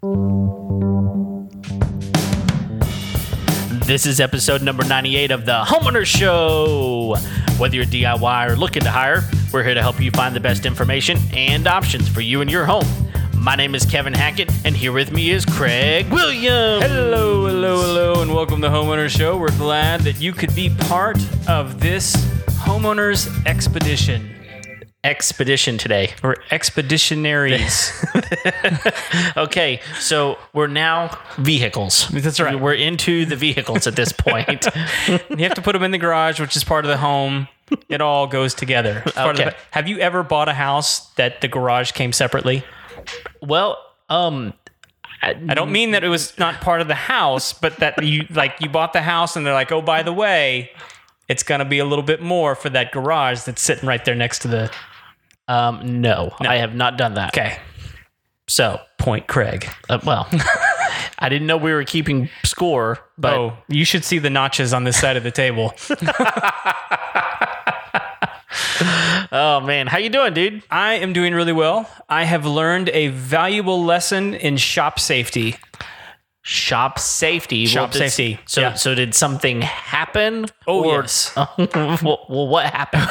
This is episode number 98 of the Homeowner Show. Whether you're DIY or looking to hire, we're here to help you find the best information and options for you and your home. My name is Kevin Hackett, and here with me is Craig Williams. Hello, hello, hello, and welcome to the Homeowner Show. We're glad that you could be part of this homeowners expedition Expedition today. or expeditionaries. Okay, so we're now vehicles. That's right. We're into the vehicles at this point. you have to put them in the garage, which is part of the home. It all goes together. It's part of Okay. the- have you ever bought a house that the garage came separately? well, um, I don't mean that it was not part of the house, but that you like you bought the house and they're like, oh, by the way, it's gonna be a little bit more for that garage that's sitting right there next to the. Um, no, I have not done that. Okay, So, point, Craig. uh, well, I didn't know we were keeping score, but Oh, you should see the notches on this side of the table. oh man, how you doing, dude? I am doing really well. I have learned a valuable lesson in shop safety. Shop safety. Shop did- safety, So, yeah. so did something happen? Oh, or, yes. well, well, what happened?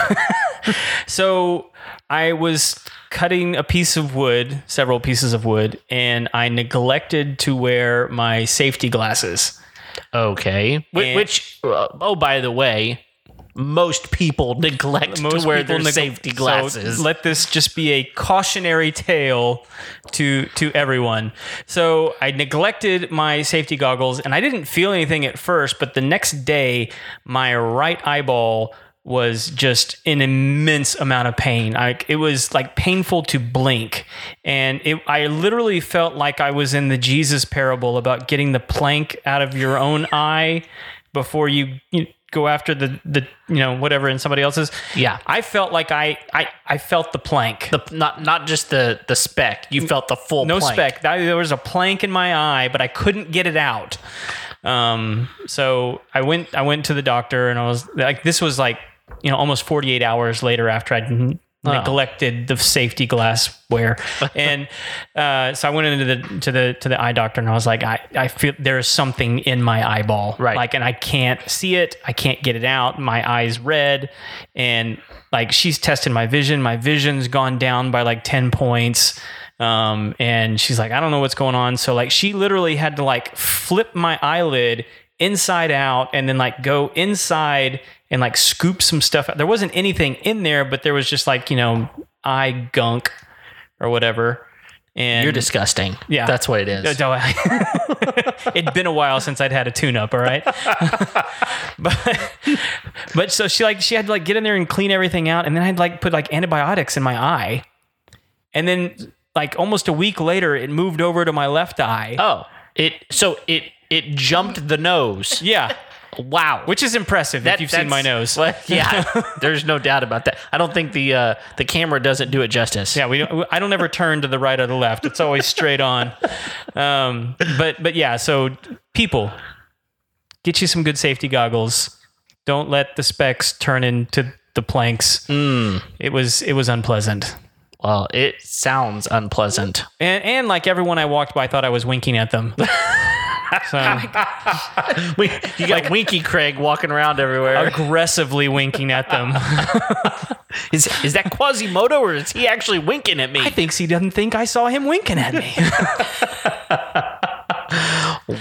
So I was cutting a piece of wood, several pieces of wood, and I neglected to wear my safety glasses. okay. And- Which, uh, oh, by the way, most people neglect to wear their neg- safety so glasses. let this just be a cautionary tale to to everyone. So I neglected my safety goggles, and I didn't feel anything at first, but the next day, my right eyeball was just an immense amount of pain. I, it was like painful to blink, and it, I literally felt like I was in the Jesus parable about getting the plank out of your own eye before you. you go after the the you know whatever in somebody else's Yeah. I felt like I I, I felt the plank. the, not not just the the speck. You felt the full no plank. speck. That- There was a plank in my eye, but I couldn't get it out. Um, so I went I went to the doctor, and I was like, this was like you know almost 48 hours later after I'd n- neglected the safety glass wear, and uh, so I went into the to the to the eye doctor, and I was like, I I feel there is something in my eyeball, Right. Like, and I can't see it, I can't get it out. My eyes red, and like she's tested my vision. My vision's gone down by like 10 points. Um, and she's like, I don't know what's going on. So like she literally had to like flip my eyelid inside out and then like go inside and like scoop some stuff out. There wasn't anything in there, but there was just like, you know, eye gunk or whatever. And You're disgusting. Yeah. that's what it is. Uh, It'd been a while since I'd had a tune up, all right? but but so she like she had to like get in there and clean everything out and then I'd like put like antibiotics in my eye. And then like almost a week later it moved over to my left eye. Oh, it so it it jumped the nose. Yeah. Wow. Which is impressive if you've seen my nose. well, yeah, there's no doubt about that. I don't think the uh, the camera doesn't do it justice. Yeah, we don't. I don't ever turn to the right or the left. It's always straight on. Um, but but yeah, so people, get you some good safety goggles. Don't let the specs turn into the planks. It was it was unpleasant. Well, it sounds unpleasant. And and like everyone I walked by thought I was winking at them. So oh We, you got Winky Craig walking around everywhere. aggressively winking at them. Is is that Quasimodo or is he actually winking at me? I think he doesn't think I saw him winking at me.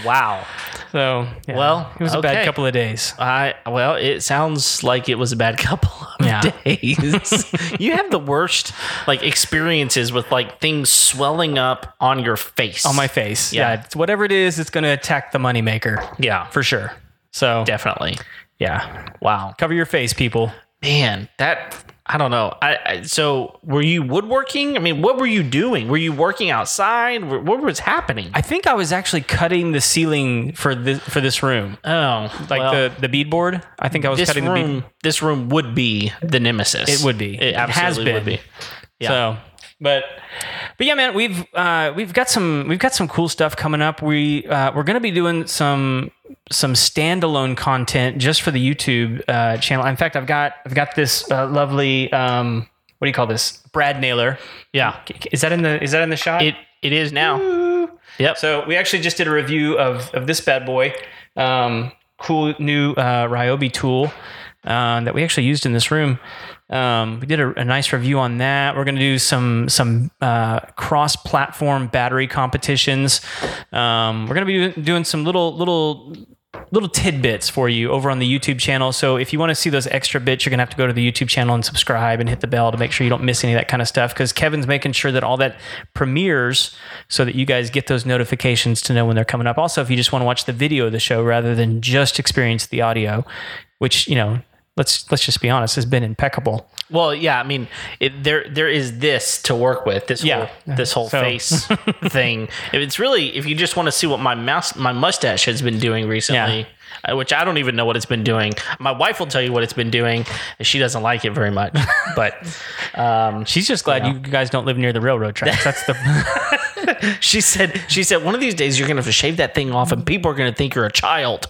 wow. So yeah, Well, it was a bad couple of days. I well, it sounds like it was a bad couple of Yeah. days. you have the worst like experiences with like things swelling up on your face. On my face. Yeah. Yeah. whatever it is, it's going to attack the moneymaker yeah, for sure. So definitely. yeah, Wow, cover your face, people. man, that I don't know. I, I so were you woodworking? I mean, what were you doing? Were you working outside? What was happening? I think I was actually cutting the ceiling for this for this room, oh, like well, the the beadboard. I think I was cutting the room. bead. This room would be the nemesis. It would be. It, It has absolutely would been. be. Yeah. So, but but yeah, man, we've uh, we've got some we've got some cool stuff coming up. We uh, we're gonna be doing some some standalone content just for the YouTube uh, channel. In fact, I've got I've got this uh, lovely um, what do you call this? brad nailer. Yeah. Is that in the is that in the shot? It it is now. Yep. So we actually just did a review of of this bad boy. Um, cool new uh, Ryobi tool uh, that we actually used in this room. Um, we did a, a nice review on that. We're going to do some some uh, cross-platform battery competitions. Um, we're going to be doing some little little little tidbits for you over on the YouTube channel. So if you want to see those extra bits, you're going to have to go to the YouTube channel and subscribe and hit the bell to make sure you don't miss any of that kind of stuff because Kevin's making sure that all that premieres so that you guys get those notifications to know when they're coming up. Also, if you just want to watch the video of the show rather than just experience the audio, which, you know, let's let's just be honest, has been impeccable. Well, yeah, I mean, it, there there is this to work with. This Yeah. whole this whole So- face thing. It's really if you just want to see what my mouse my mustache has been doing recently, uh, which I don't even know what it's been doing. My wife will tell you what it's been doing. She doesn't like it very much, but um, She's just glad you guys don't live near the railroad tracks. That's the she said she said one of these days you're gonna have to shave that thing off, and people are gonna think you're a child.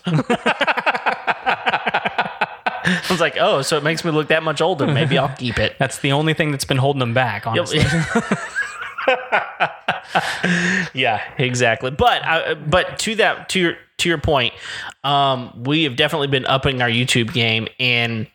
I was like, oh, so it makes me look that much older. Maybe I'll keep it. that's the only thing that's been holding them back. Honestly, yeah, exactly. But uh, but to that to your to your point, um, we have definitely been upping our YouTube game and.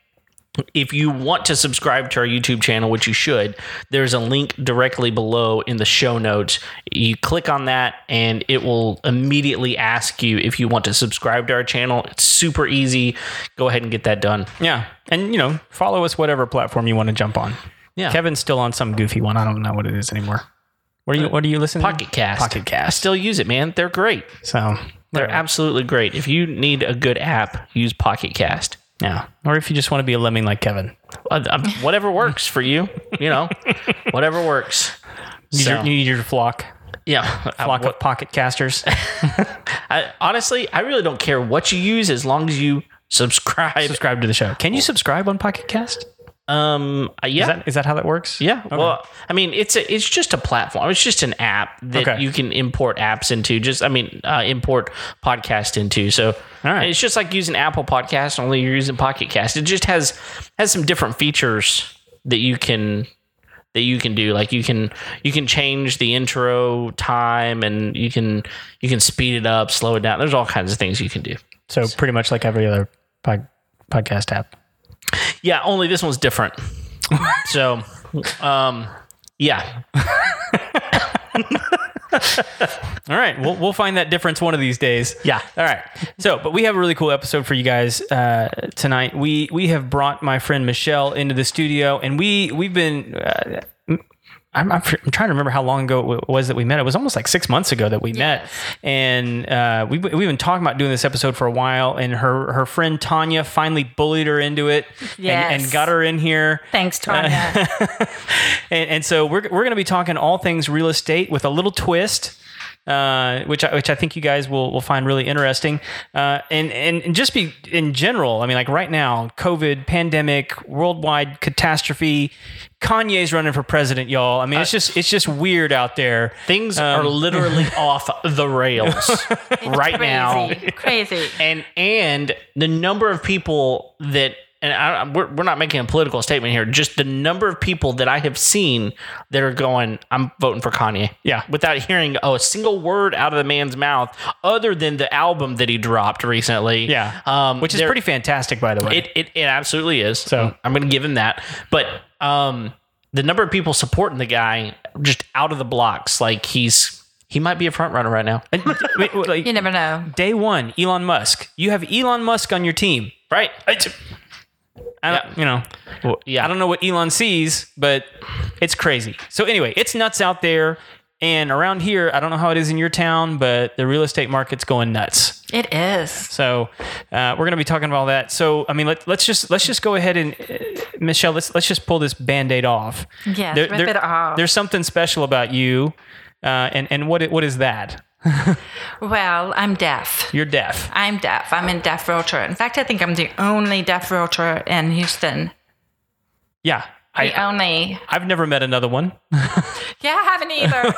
If you want to subscribe to our YouTube channel, which you should, there's a link directly below in the show notes. You click on that, and it will immediately ask you if you want to subscribe to our channel. It's super easy. Go ahead and get that done. yeah, and you know, follow us whatever platform you want to jump on. Yeah. Kevin's still on some goofy one. I don't know what it is anymore. What are you? What are you listening? to? Pocket Cast. Pocket Cast. I Still use it, man. They're great. So They're absolutely great. If you need a good app, use Pocket Cast. Yeah. Or if you just want to be a lemming like Kevin, Uh, um, whatever works for you, you know, whatever works. you need, So, your, you need your flock, yeah. Uh, flock of pocket casters. I, honestly, I really don't care what you use as long as you subscribe. subscribe to the show. Can you subscribe on Pocket Cast? Um, uh, yeah. Is that is that how that works? yeah. Well, I mean, it's a, it's just a platform. It's just an app that Okay. you can import apps into. Just, I mean, uh, import podcast into. So right. it's just like using Apple Podcast, only you're using Pocket Cast. It just has has some different features that you can that you can do. Like you can you can change the intro time, and you can you can speed it up, slow it down. There's all kinds of things you can do. So pretty much like every other pod, podcast app. Yeah, only this one's different. so, um, yeah, All right, we'll we'll find that difference one of these days. Yeah. All right. So, but we have a really cool episode for you guys uh, tonight. We we have brought my friend Michelle into the studio, and we we've been. Uh, I'm, I'm, I'm trying to remember how long ago it was that we met. It was almost like six months ago that we met, and uh, we we've been talking about doing this episode for a while. And her her friend Tanya finally bullied her into it, and, and got her in here. Thanks, Tanya. and, and so we're, we're going to be talking all things real estate with a little twist. Uh, which I, which I think you guys will, will find really interesting, uh, and, and and just be in general. I mean, like right now, COVID, pandemic, worldwide catastrophe. Kanye's running for president, y'all. I mean, it's just it's just weird out there. things Um, are literally off the rails right now. crazy, crazy. and and the number of people that and I, we're, we're not making a political statement here just the number of people that i have seen that are going i'm voting for kanye Yeah. without hearing oh, a single word out of the man's mouth other than the album that he dropped recently Yeah, um, which is pretty fantastic, by the way. it, it, it absolutely is. So- So I'm going to give him that. But um, the number of people supporting the guy just out of the blocks, like he's he might be a front runner right now. And, wait, wait, like, You never know. day one, Elon Musk. You have Elon Musk on your team. Right? I don't, You know, Well, yeah. I don't know what Elon sees, but it's crazy. So anyway, it's nuts out there. And around here, I don't know how it is in your town, but the real estate market's going nuts. It is. So uh, we're going to be talking about all that. So I mean, let, let's just let's just go ahead and uh, Michelle, let's let's just pull this band-aid off. Yes, rip it off. There's something special about you, uh, and and what what is that? Well, I'm deaf. You're deaf. I'm deaf. I'm in deaf realtor. In fact, I think I'm the only deaf realtor in Houston. Yeah, The I only. I've never met another one. Yeah, I haven't either.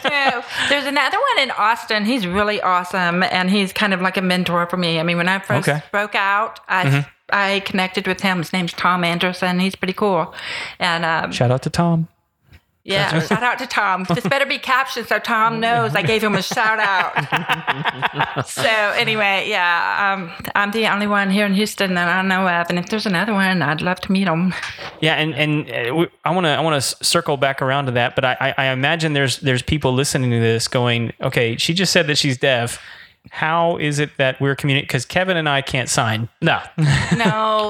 so there's another one in Austin. He's really awesome, and he's kind of like a mentor for me. I mean, when I first Okay. broke out, I I connected with him. His name's Tom Anderson. He's pretty cool, and um, Shout out to Tom. Yeah, shout out to Tom. This better be captioned so Tom knows I gave him a shout out. so anyway, yeah, um, I'm the only one here in Houston that I know of, and if there's another one, I'd love to meet him. Yeah, and and uh, I want to I want to circle back around to that, but I, I I imagine there's there's people listening to this going, okay, she just said that she's deaf. How is it that we're communicating? Because Kevin and I can't sign. No, No,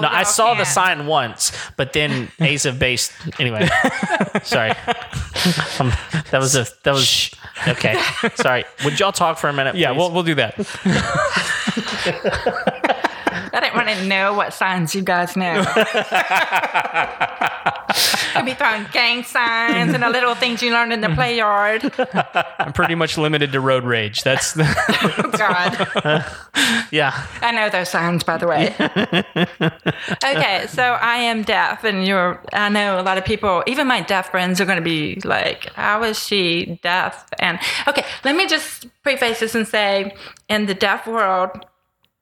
no, I saw the can't. sign once, but then Ace of Base. Anyway, sorry. Um, that was a that was okay. Sorry. Would y'all talk for a minute? Yeah, please? we'll we'll do that. I didn't want to know what signs you guys know. Could be throwing gang signs and the little things you learned in the play yard. I'm pretty much limited to road rage. That's the, Oh, God. yeah. I know those signs, by the way. okay, so I am deaf, and you're. I know a lot of people, even my deaf friends, are going to be like, "How is she deaf?" And okay, let me just preface this and say, in the deaf world,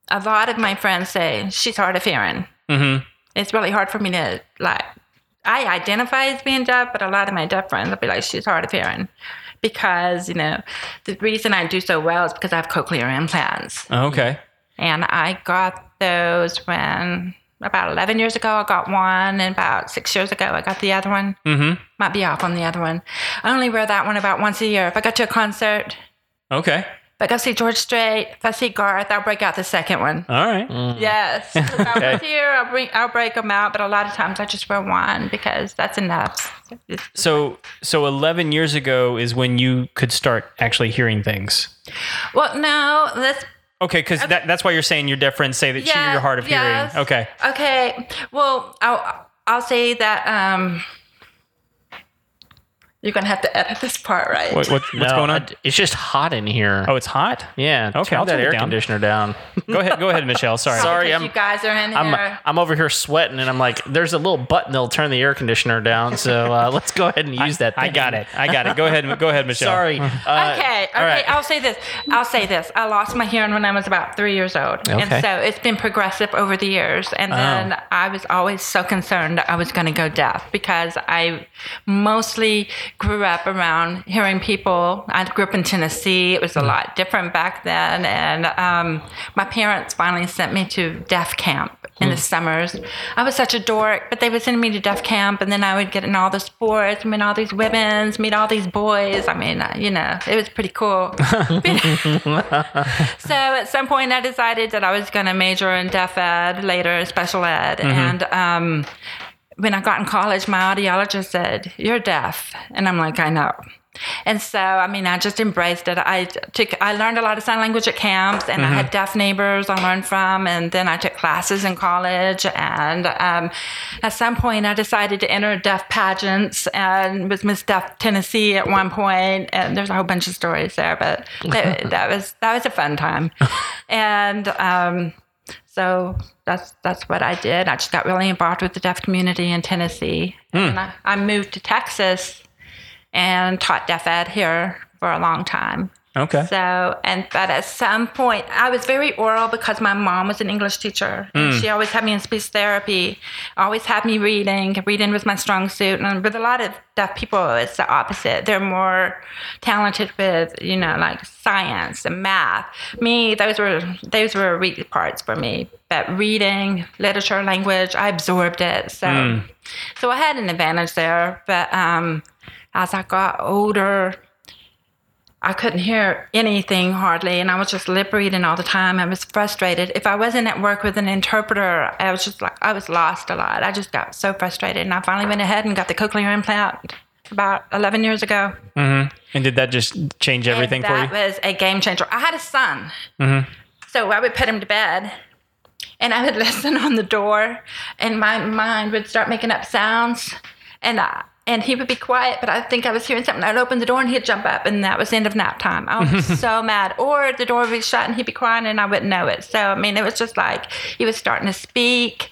a lot of my friends say she's hard of hearing. Mm-hmm. It's really hard for me to like. I identify as being deaf, but a lot of my deaf friends will be like, she's hard of hearing. Because, you know, the reason I do so well is because I have cochlear implants. okay. And I got those when about 11 years ago, I got one. And about six years ago, I got the other one. Mm-hmm. Might be off on the other one. I only wear that one about once a year. If I go to a concert, Okay. If I go see George Strait, if I see Garth, I'll break out the second one. All right. Yes. If I was here, I'll, bring, I'll break them out. But a lot of times I just wear one because that's enough. So so 11 years ago is when you could start actually hearing things. Well, no, that's Okay, because that, that's why you're saying your deaf friends say that she, you're hard of yes. hearing. Okay. Okay. Well, I'll I'll say that um you're gonna have to edit this part, right? What, what, what's No, going on? I- it's just hot in here. Oh, it's hot. yeah. Okay, turn I'll that turn it air down. conditioner down. Go ahead. Go ahead, Michelle. Sorry. Sorry, I'm- you guys are in I'm here. I'm over here sweating, and I'm like, there's a little button that'll turn the air conditioner down. So uh, let's go ahead and use that. I thing. got it. I got it. Go ahead. Go ahead, Michelle. Sorry. Uh, okay, okay. all right. I'll say this. I'll say this. I lost my hearing when I was about three years old, Okay. and so it's been progressive over the years. And then I was always so concerned I was going to go deaf because I mostly grew up around hearing people. I grew up in Tennessee. It was a lot different back then, and um, my parents finally sent me to deaf camp in the summers. I was such a dork, but they would send me to deaf camp, and then I would get in all the sports, meet all these women's, meet all these boys. I mean, uh, you know, it was pretty cool. so at some point, I decided that I was going to major in deaf ed, later special ed, and. Um, when I got in college, my audiologist said, "You're deaf," and I'm like, "I know." And so, I mean, I just embraced it. I took, I learned a lot of sign language at camps, and I had deaf neighbors I learned from, and then I took classes in college. And um, at some point, I decided to enter deaf pageants, and was Miss Deaf Tennessee at one point. And there's a whole bunch of stories there, but that, that was that was a fun time. and um, so that's that's what I did. I just got really involved with the deaf community in Tennessee, hmm. and I, I moved to Texas and taught deaf ed here for a long time. Okay. So, and but at some point, I was very oral because my mom was an English teacher. And she always had me in speech therapy, always had me reading. Reading was my strong suit. And with a lot of deaf people, it's the opposite. They're more talented with, you know, like science and math. Me, those were those were weak parts for me. But reading, literature, language, I absorbed it. So, so I had an advantage there. But um, as I got older, I couldn't hear anything hardly, and I was just lip reading all the time. I was frustrated. If I wasn't at work with an interpreter, I was just like I was lost a lot. I just got so frustrated, and I finally went ahead and got the cochlear implant about 11 years ago. Mm-hmm. And did that just change everything for you? that was a game changer. I had a son, so I would put him to bed, and I would listen on the door, and my mind would start making up sounds, and I, and he would be quiet, but I think I was hearing something. I'd open the door and he'd jump up, and that was the end of nap time. I was so mad. Or the door would be shut and he'd be crying, and I wouldn't know it. So I mean, it was just like he was starting to speak,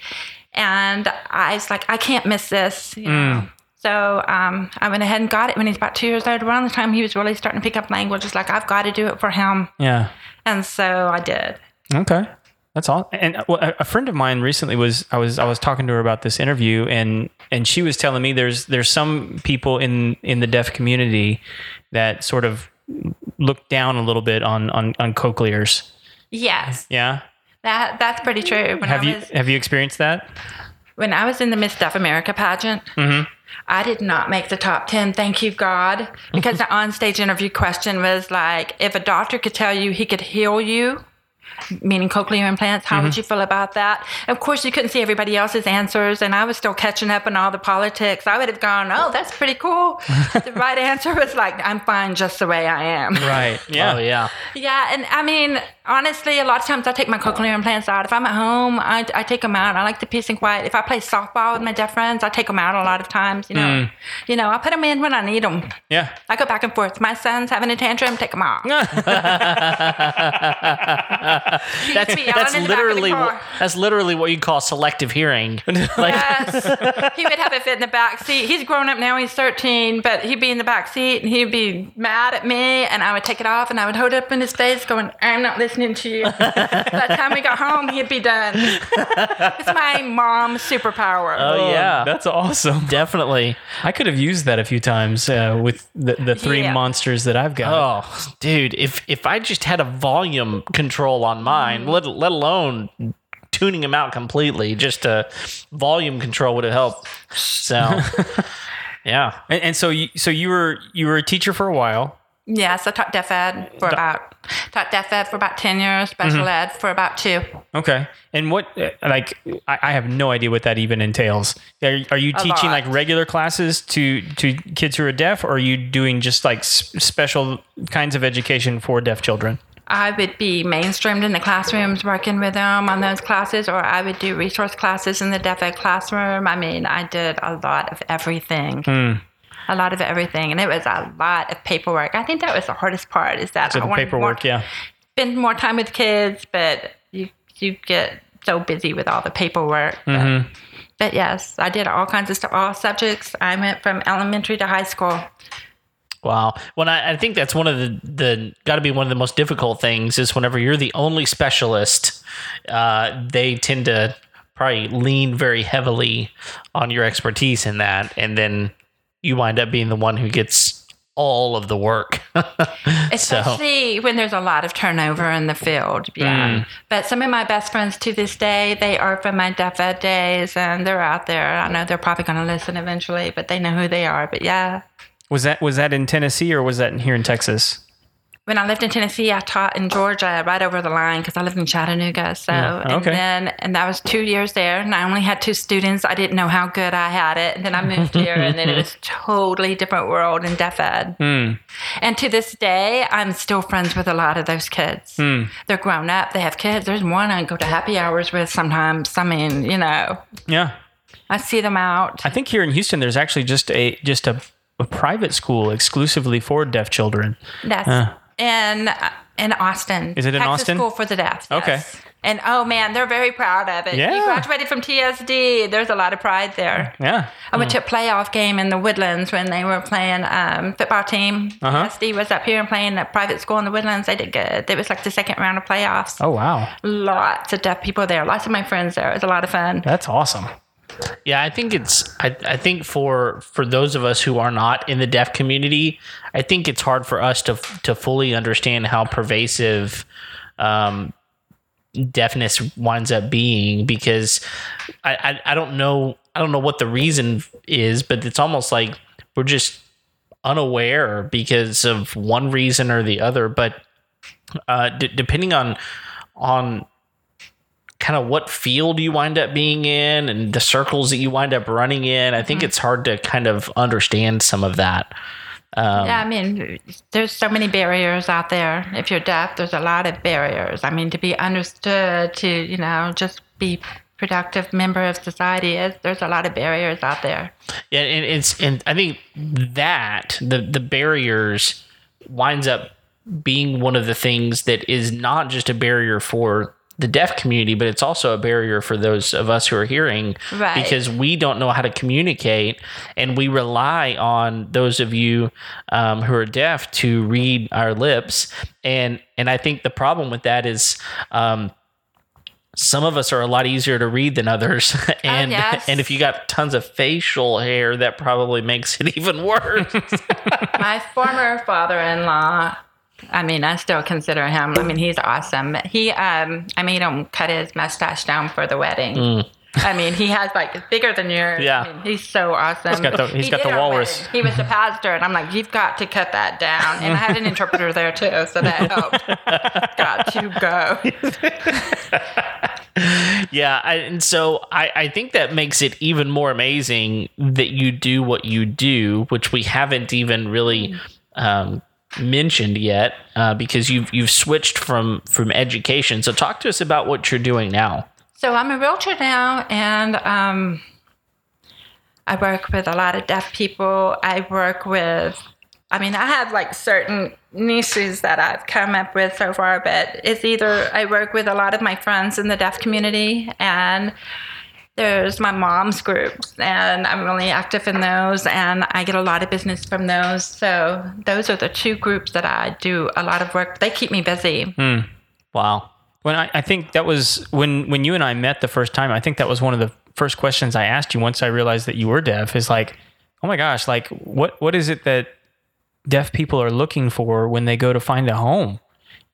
and I was like, I can't miss this. You know? So um, I went ahead and got it when he's about two years old. Around the time he was really starting to pick up language, it's like I've got to do it for him, Yeah. and so I did. Okay. That's all. And uh, a friend of mine recently was I was I was talking to her about this interview, and and she was telling me there's there's some people in in the deaf community that sort of look down a little bit on on on cochlears. Yes, Yeah. that that's pretty true. When Have I you have you experienced that? when I was in the Miss Deaf America pageant, Mm-hmm. I did not make the top 10, thank you, God, because the onstage interview question was like, if a doctor could tell you he could heal you, meaning cochlear implants, how Mm-hmm. would you feel about that? Of course, you couldn't see everybody else's answers, and I was still catching up on all the politics. I would have gone, oh, that's pretty cool. the right answer was like, I'm fine just the way I am. Right. Yeah. Oh yeah. Yeah, and I mean, honestly, a lot of times I take my cochlear implants out. If I'm at home, I, I take them out. I like the peace and quiet. If I play softball with my deaf friends, I take them out a lot of times. You know, Mm. you know, I put them in when I need them. Yeah. I go back and forth. My son's having a tantrum, take them off. That's that's in the back of the literally what, that's literally what you call selective hearing. like Yes, he would have a fit in the back seat. He's grown up now; he's 13, but he'd be in the back seat and he'd be mad at me, and I would take it off and I would hold it up in his face, going, "I'm not listening to you." By the time we got home, he'd be done. it's my mom's superpower. oh yeah. That's awesome. Definitely. I could have used that a few times uh, with the, the three Yeah. monsters that I've got. Oh, dude, if if I just had a volume control on mine, Mm-hmm. let let alone tuning them out completely, just a volume control would have helped. So, yeah. And, and so you so you were you were a teacher for a while. Yes, I taught deaf ed for about taught deaf ed for about 10 years, special Mm-hmm. ed for about two. Okay. And what uh, like I, I have no idea what that even entails. Are, are you A teaching lot. like regular classes to to kids who are deaf, or are you doing just like special kinds of education for deaf children? I would be mainstreamed in the classrooms working with them on those classes, or I would do resource classes in the deaf ed classroom. I mean, I did a lot of everything. Hmm. A lot of everything. And it was a lot of paperwork. I think that was the hardest part is that So I the paperwork, more, yeah. spend more time with kids, but you you get so busy with all the paperwork. But, Mm-hmm. but yes, I did all kinds of stuff, all subjects. I went from elementary to high school. Wow. When I, I think that's one of the the got to be one of the most difficult things is whenever you're the only specialist, uh, they tend to probably lean very heavily on your expertise in that, and then you wind up being the one who gets all of the work. Especially when there's a lot of turnover in the field. Yeah. Mm. But some of my best friends to this day, they are from my deaf ed days and they're out there. I know they're probably going to listen eventually, but they know who they are. But yeah. Was that was that in Tennessee or was that in, here in Texas? When I lived in Tennessee, I taught in Georgia, right over the line, because I lived in Chattanooga. So, and okay. then, and that was two years there, and I only had two students. I didn't know how good I had it. And then I moved here, and then it was totally different world in deaf ed. Hmm. And to this day, I'm still friends with a lot of those kids. Hmm. They're grown up, they have kids. There's one I go to happy hours with sometimes. I mean, you know, Yeah. I see them out. I think here in Houston there's actually just a just a, a private school exclusively for deaf children. That's uh, in in Austin. Is it in Texas Austin? School for the Deaf. yes. Okay. And oh man, they're very proud of it. Yeah. You graduated from TSD. There's a lot of pride there. Yeah. I went to a playoff game in the Woodlands when they were playing um, football team. Uh-huh. TSD was up here and playing at private school in the Woodlands. They did good. It was like the second round of playoffs. Oh wow. Lots of deaf people there. Lots of my friends there. It was a lot of fun. That's awesome. Yeah, I think it's. I, I think for for those of us who are not in the deaf community, I think it's hard for us to to fully understand how pervasive um, deafness winds up being because I, I I don't know I don't know what the reason is, but it's almost like we're just unaware because of one reason or the other. But uh, d- depending on on kind of what field you wind up being in and the circles that you wind up running in, I think it's hard to kind of understand some of that. Um, Yeah, I mean, there's so many barriers out there. If you're deaf, there's a lot of barriers. I mean, to be understood, to you know, just be productive member of society, is there's a lot of barriers out there. Yeah, and it's and I think that the the barriers winds up being one of the things that is not just a barrier for the deaf community, but it's also a barrier for those of us who are hearing Right. because we don't know how to communicate and we rely on those of you um, who are deaf to read our lips and and I think the problem with that is um, some of us are a lot easier to read than others, and yes. and if you got tons of facial hair, that probably makes it even worse. My former father-in-law. I mean, I still consider him. I mean, he's awesome. He, um, I made him cut his mustache down for the wedding. I mean, he has like bigger than yours. Yeah. I mean, he's so awesome. He's got the- he's got the walrus. He was the pastor, and I'm like, you've got to cut that down. And I had an interpreter there too, so that helped. got to go. yeah, I, and so I, I think that makes it even more amazing that you do what you do, which we haven't even really um, mentioned yet, uh, because you've you've switched from from education. So talk to us about what you're doing now. So I'm a realtor now, and um, I work with a lot of deaf people. I work with, I mean, I have like certain niches that I've come up with so far, but it's either I work with a lot of my friends in the deaf community, and there's my mom's groups, and I'm really active in those, and I get a lot of business from those. So those are the two groups that I do a lot of work. They keep me busy. Hmm. Wow. When I, I think that was when when you and I met the first time. I think that was one of the first questions I asked you once I realized that you were deaf. Is like, oh my gosh, like what what is it that deaf people are looking for when they go to find a home?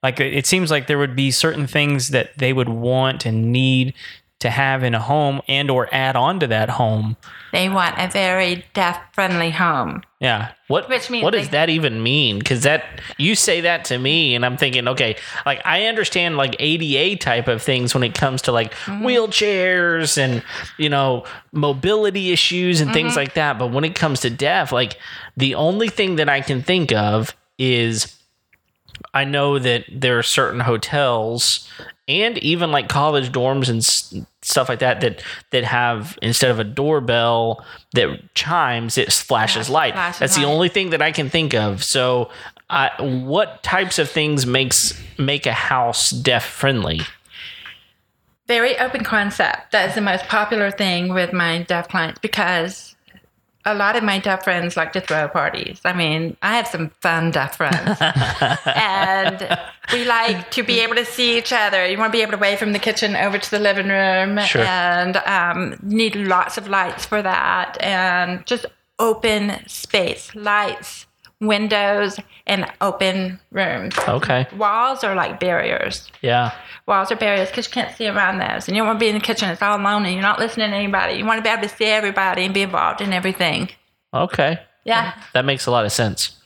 Like it seems like there would be certain things that they would want and need to have in a home and or add on to that home. They want a very deaf friendly home. Yeah. What Which means what does that even mean? Because that you say that to me, and I'm thinking, okay, like I understand like ADA type of things when it comes to like Mm-hmm. wheelchairs and you know mobility issues and Mm-hmm. things like that. But when it comes to deaf, like the only thing that I can think of is I know that there are certain hotels and even like college dorms and stuff like that that that have instead of a doorbell that chimes, it flashes Flash- light. flashes That's the only thing that I can think of. So, I what types of things makes make a house deaf friendly? very open concept. That is the most popular thing with my deaf clients because a lot of my deaf friends like to throw parties. I mean, I have some fun deaf friends. and we like to be able to see each other. You want to be able to wave from the kitchen over to the living room. Sure. And um, need lots of lights for that. And just open space, lights, windows, and open rooms. Okay, Walls are like barriers yeah, walls are barriers because you can't see around those. And you don't want to be in the kitchen, it's all alone, and you're not listening to anybody. You want to be able to see everybody and be involved in everything. okay, Yeah. that makes a lot of sense.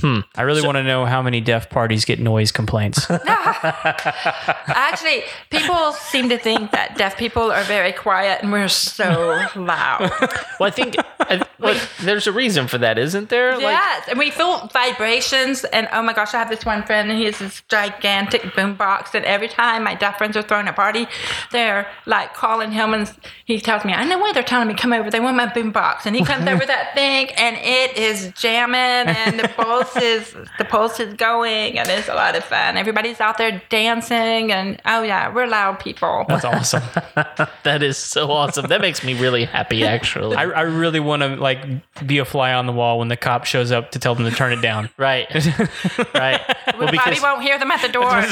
Hmm. I really want to know how many deaf parties get noise complaints. Actually, people seem to think that deaf people are very quiet and we're so loud. Well, I think I, well, there's a reason for that, isn't there? Like, yes. And we feel vibrations. And oh my gosh, I have this one friend and he has this gigantic boom box. And every time my deaf friends are throwing a party, they're like calling him and he tells me, I know why they're telling me come over. They want my boom box. And he comes over that thing and it is jamming and the pulse is the pulse is going and it's a lot of fun. Everybody's out there dancing and oh yeah, we're loud people. That's awesome. that is so awesome. That makes me really happy, actually. I, I really want to like be a fly on the wall when the cop shows up to tell them to turn it down. right, right. We Well, probably because won't hear them at the door.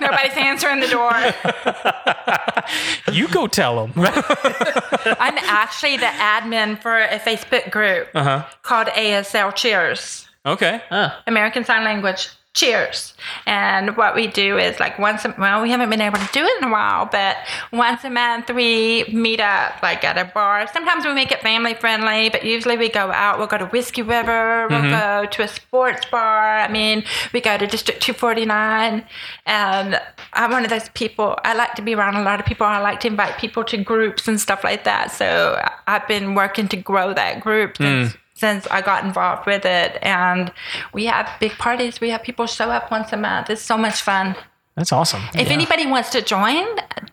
Nobody's answering the door. You go tell them. I'm actually the admin for a Facebook group uh-huh. called ASL Cheers, Okay. American Sign Language Cheers. And what we do is like once, a, well, we haven't been able to do it in a while, but once a month we meet up like at a bar. Sometimes we make it family friendly, but usually we go out. We'll go to Whiskey River, we'll mm-hmm. go to a sports bar. I mean, we go to District 249. And I'm one of those people, I like to be around a lot of people. I like to invite people to groups and stuff like that. So I've been working to grow that group hmm. since since I got involved with it. And we have big parties. We have people show up once a month. It's so much fun. That's awesome. If anybody wants to join,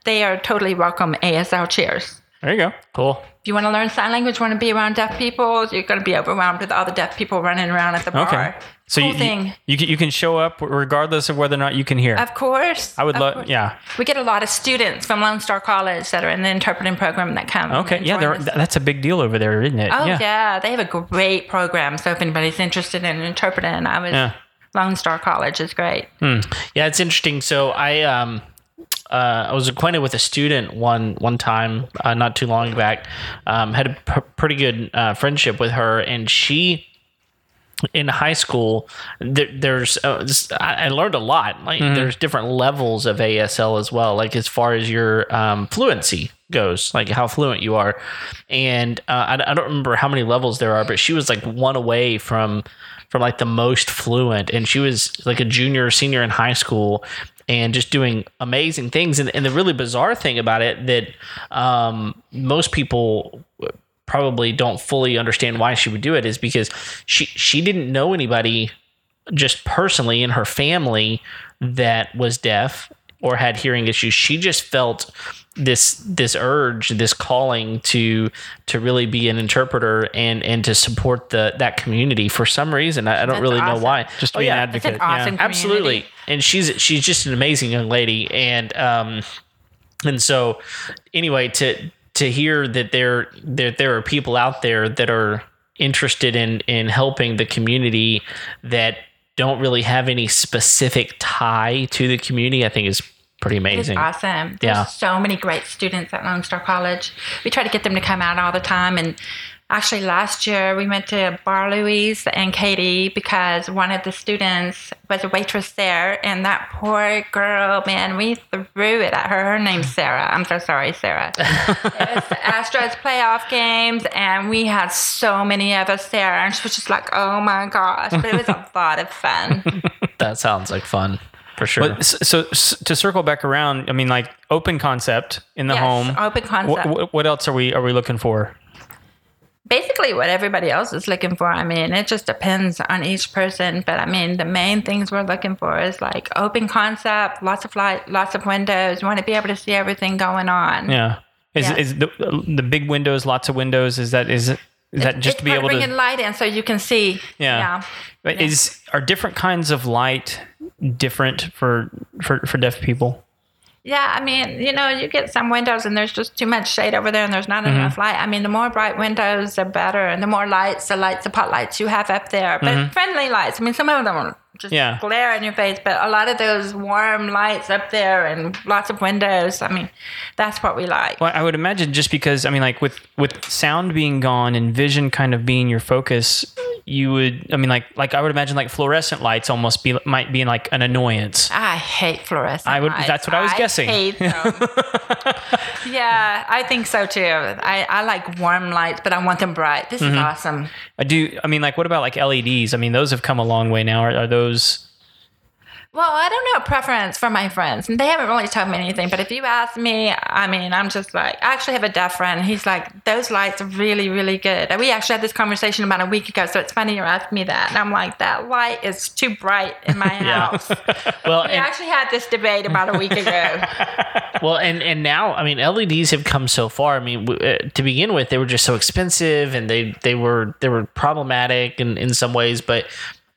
they are totally welcome. ASL Cheers. There you go. cool. If you want to learn sign language, want to be around deaf people, you're going to be overwhelmed with all the deaf people running around at the bar. Okay. So cool you, you, you can you can show up regardless of whether or not you can hear. of course. I would love. Yeah. We get a lot of students from Lone Star College that are in the interpreting program that come. Okay. Yeah. there—that's a big deal over there, isn't it? Oh yeah. they have a great program. So if anybody's interested in interpreting, I was Yeah. Lone Star College is great. Yeah, it's interesting. So I um uh, I was acquainted with a student one one time, uh, not too long back. Um, had a pr- pretty good uh, friendship with her, and she in high school there, there's uh, I learned a lot. Like there's different levels of ASL as well like as far as your um, fluency goes like how fluent you are. And uh, I, I don't remember how many levels there are but she was like one away from from like the most fluent. And she was like a junior or senior in high school and just doing amazing things. And, and the really bizarre thing about it that um, most people probably don't fully understand why she would do it is because she she didn't know anybody just personally in her family that was deaf or had hearing issues. She just felt this this urge this calling to to really be an interpreter and and to support the that community for some reason i, I don't That's really know why Just to Oh, be yeah. an advocate. an awesome Yeah. absolutely and she's she's just an amazing young lady and um and so anyway to to hear that there that there are people out there that are interested in in helping the community that don't really have any specific tie to the community i think is pretty It's amazing awesome. There's Yeah. so many great students at Lone Star College. We try to get them to come out all the time. And actually, last year we went to Bar Louie and Katy because one of the students was a waitress there. And that poor girl, man, we threw it at her. Her name's Sarah. I'm so sorry, Sarah. it was the Astros playoff games, and we had so many of us there. And she was just like, oh my gosh. But it was a lot of fun. that sounds like fun for sure But s- so, s to circle back around, I mean, like open concept in the Yes, home. open concept. What, what else are we are we looking for? basically what everybody else is looking for. I mean, it just depends on each person, but I mean, the main things we're looking for is like open concept, lots of light, lots of windows. You want to be able to see everything going on. Yeah. Is Yeah. is the the big windows, lots of windows? Is that is it is that just it's to be for able bringing to? light in so you can see. Yeah. But is are different kinds of light different for for for deaf people? Yeah, I mean, you know, you get some windows and there's just too much shade over there and there's not Mm-hmm. enough light. I mean, the more bright windows, the better. And the more lights, the lights, the pot lights you have up there. But friendly lights. I mean, some of them will just. Yeah. glare in your face, but a lot of those warm lights up there and lots of windows. I mean, that's what we like. Well, I would imagine just because I mean, like with with sound being gone and vision kind of being your focus, you would. I mean, like like I would imagine like fluorescent lights almost be might be like an annoyance. I hate fluorescent. I would- lights. that's what I was guessing. hate them. yeah, I think so too. I, I like warm lights, but I want them bright. This Mm-hmm. is awesome. I do. I mean, like what about like LEDs? I mean, those have come a long way now. Are, are those? Well, I don't know a preference for my friends. They haven't really told me anything. But if you ask me, I mean, I'm just like, I actually have a deaf friend. He's like, those lights are really, really good. And we actually had this conversation about a week ago. So it's funny you're asking me that. And I'm like, that light is too bright in my house. well We and, actually had this debate about a week ago. Well, and and now, I mean, LEDs have come so far. I mean, uh, to begin with, they were just so expensive, and they they were they were problematic in in some ways. But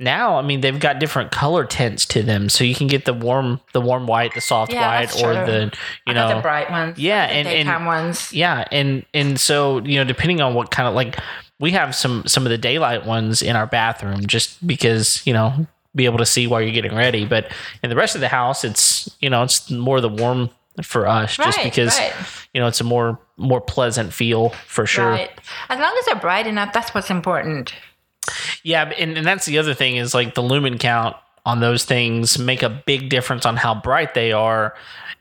now, I mean, they've got different color tints to them, so you can get the warm the warm white, the soft Yeah, white, or the you know the bright ones. Yeah, got the and- and- ones. yeah, and and so you know, depending on what kind of like we have some some of the daylight ones in our bathroom, just because you know be able to see while you're getting ready. But in the rest of the house, it's you know it's more the warm for us, just Right, because right. you know it's a more more pleasant feel for sure. Right. As long as they're bright enough, that's what's important. Yeah, and, and that's the other thing is like the lumen count on those things make a big difference on how bright they are.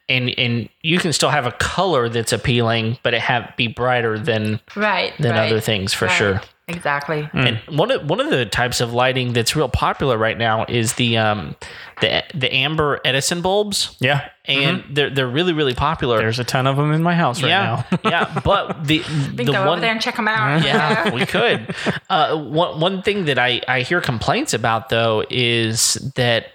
And and you can still have a color that's appealing, but it have be brighter than Right. than right, other things for right. sure. Exactly. And one of one of the types of lighting that's real popular right now is the um the the amber Edison bulbs, Yeah. and they're they're really really popular. There's a ton of them in my house right yeah, now. yeah. But the We the go one over there and check them out. yeah, we could. Uh, one one thing that I I hear complaints about though is that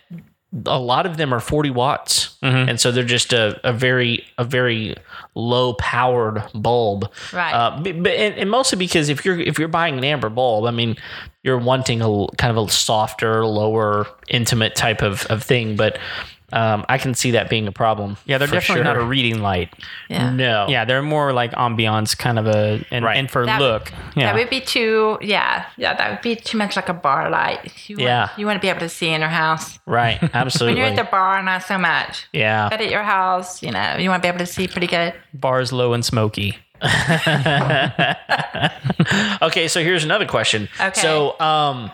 a lot of them are 40 watts, and so they're just a, a very a very low powered bulb. Right. Uh, but and, and mostly because if you're if you're buying an amber bulb, I mean, you're wanting a kind of a softer, lower, intimate type of of thing, but. Um, I can see that being a problem. Yeah, they're for definitely not a reading light. Yeah. No. Yeah, they're more like ambiance kind of a and, Right. and for That- look. Yeah. That would be too, yeah, yeah, that would be too much like a bar light. You Yeah. Want, you want to be able to see in your house. Right. Absolutely. when Absolutely. you're at the bar, not so much. yeah. But at your house, you know, you want to be able to see pretty good. Bars low and smoky. Okay, so here's another question. Okay. So, um,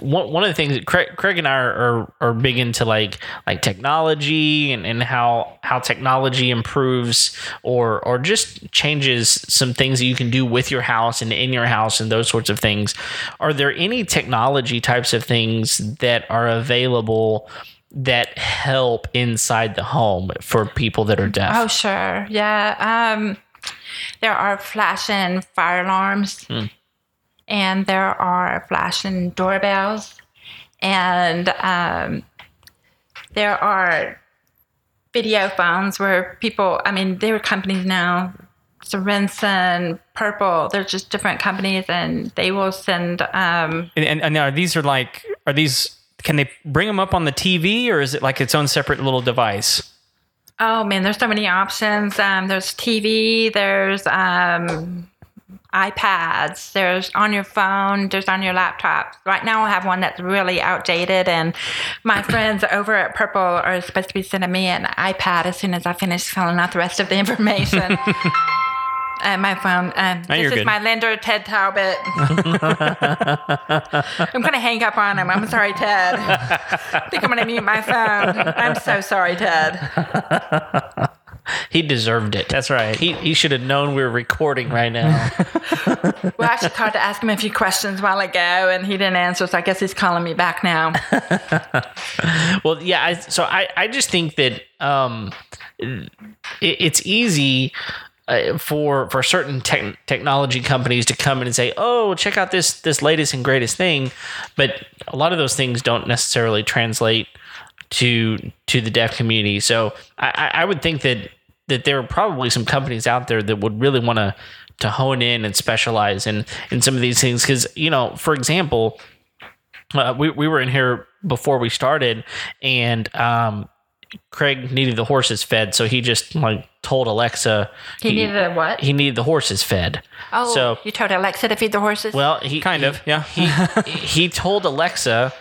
one, one of the things that Craig, Craig and I are, are, are big into like like technology and, and how how technology improves or or just changes some things that you can do with your house and in your house and those sorts of things. Are there any technology types of things that are available that help inside the home for people that are deaf? Oh, sure. Yeah. Um, there are flashing fire alarms, and there are flashing doorbells, and um, there are video phones where people, I mean, there are companies now, Sorensen, Purple, they're just different companies, and they will send. Um, And, and, and are these are like are these can they bring them up on the TV or is it like its own separate little device? Oh man, there's so many options. Um, there's TV, there's um, iPads, there's on your phone, there's on your laptop. Right now, I have one that's really outdated, and my friends over at Purple are supposed to be sending me an iPad as soon as I finish filling out the rest of the information. And my phone. Um, No, this is good. my lender, Ted Talbot. I'm gonna hang up on him. I'm sorry, Ted. I think I'm gonna mute my phone. I'm so sorry, Ted. He deserved it. That's right. He, he should have known we were recording right now. Well, I actually called to ask him a few questions a while ago, and he didn't answer. So I guess he's calling me back now. Well, yeah. I, so I, I just think that um, it, it's easy uh, for for certain tech, technology companies to come in and say, "Oh, check out this this latest and greatest thing," but a lot of those things don't necessarily translate to to the deaf community. So I, I I would think that that there are probably some companies out there that would really want to to hone in and specialize in in some of these things because you know, for example, uh, we we were in here before we started, and um, Craig needed the horses fed, so he just like told Alexa He needed a what? he needed the horses fed. oh, so you told Alexa to feed the horses? well, he Kind he- of, yeah. He he told Alexa.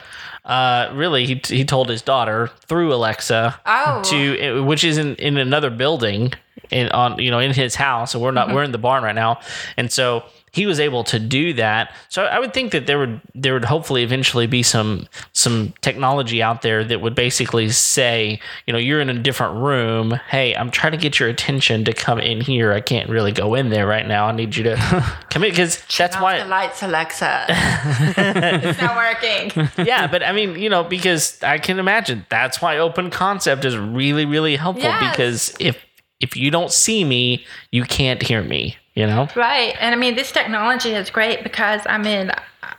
Uh, really, he he told his daughter through Alexa Oh. to which is in, in another building in on you know in his house, and we're not we're in the barn right now, and so he was able to do that. So I would think that there would there would hopefully eventually be some some technology out there that would basically say, you know, you're in a different room. Hey, I'm trying to get your attention to come in here. I can't really go in there right now. I need you to come in because that's why the lights, Alexa. it's not working. yeah, but I mean, you know, because I can imagine that's why open concept is really, really helpful Yes. because if if you don't see me, you can't hear me. You know, Right. And I mean, this technology is great because, I mean,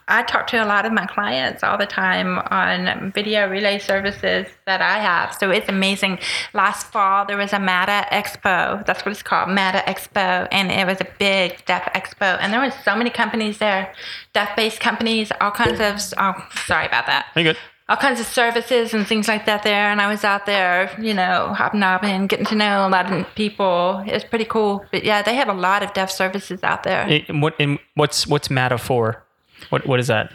I talk to a lot of my clients all the time on video relay services that I have. So it's amazing. Last fall, there was a MATA Expo. That's what it's called, MATA Expo. And it was a big deaf expo. And there was so many companies there, deaf based companies, all kinds of, oh, sorry about that Very good. All kinds of services and things like that there. And I was out there, you know, hobnobbing, getting to know a lot of people. It's pretty cool. But yeah, they have a lot of deaf services out there. And what and what's what's MATA for? What what is that?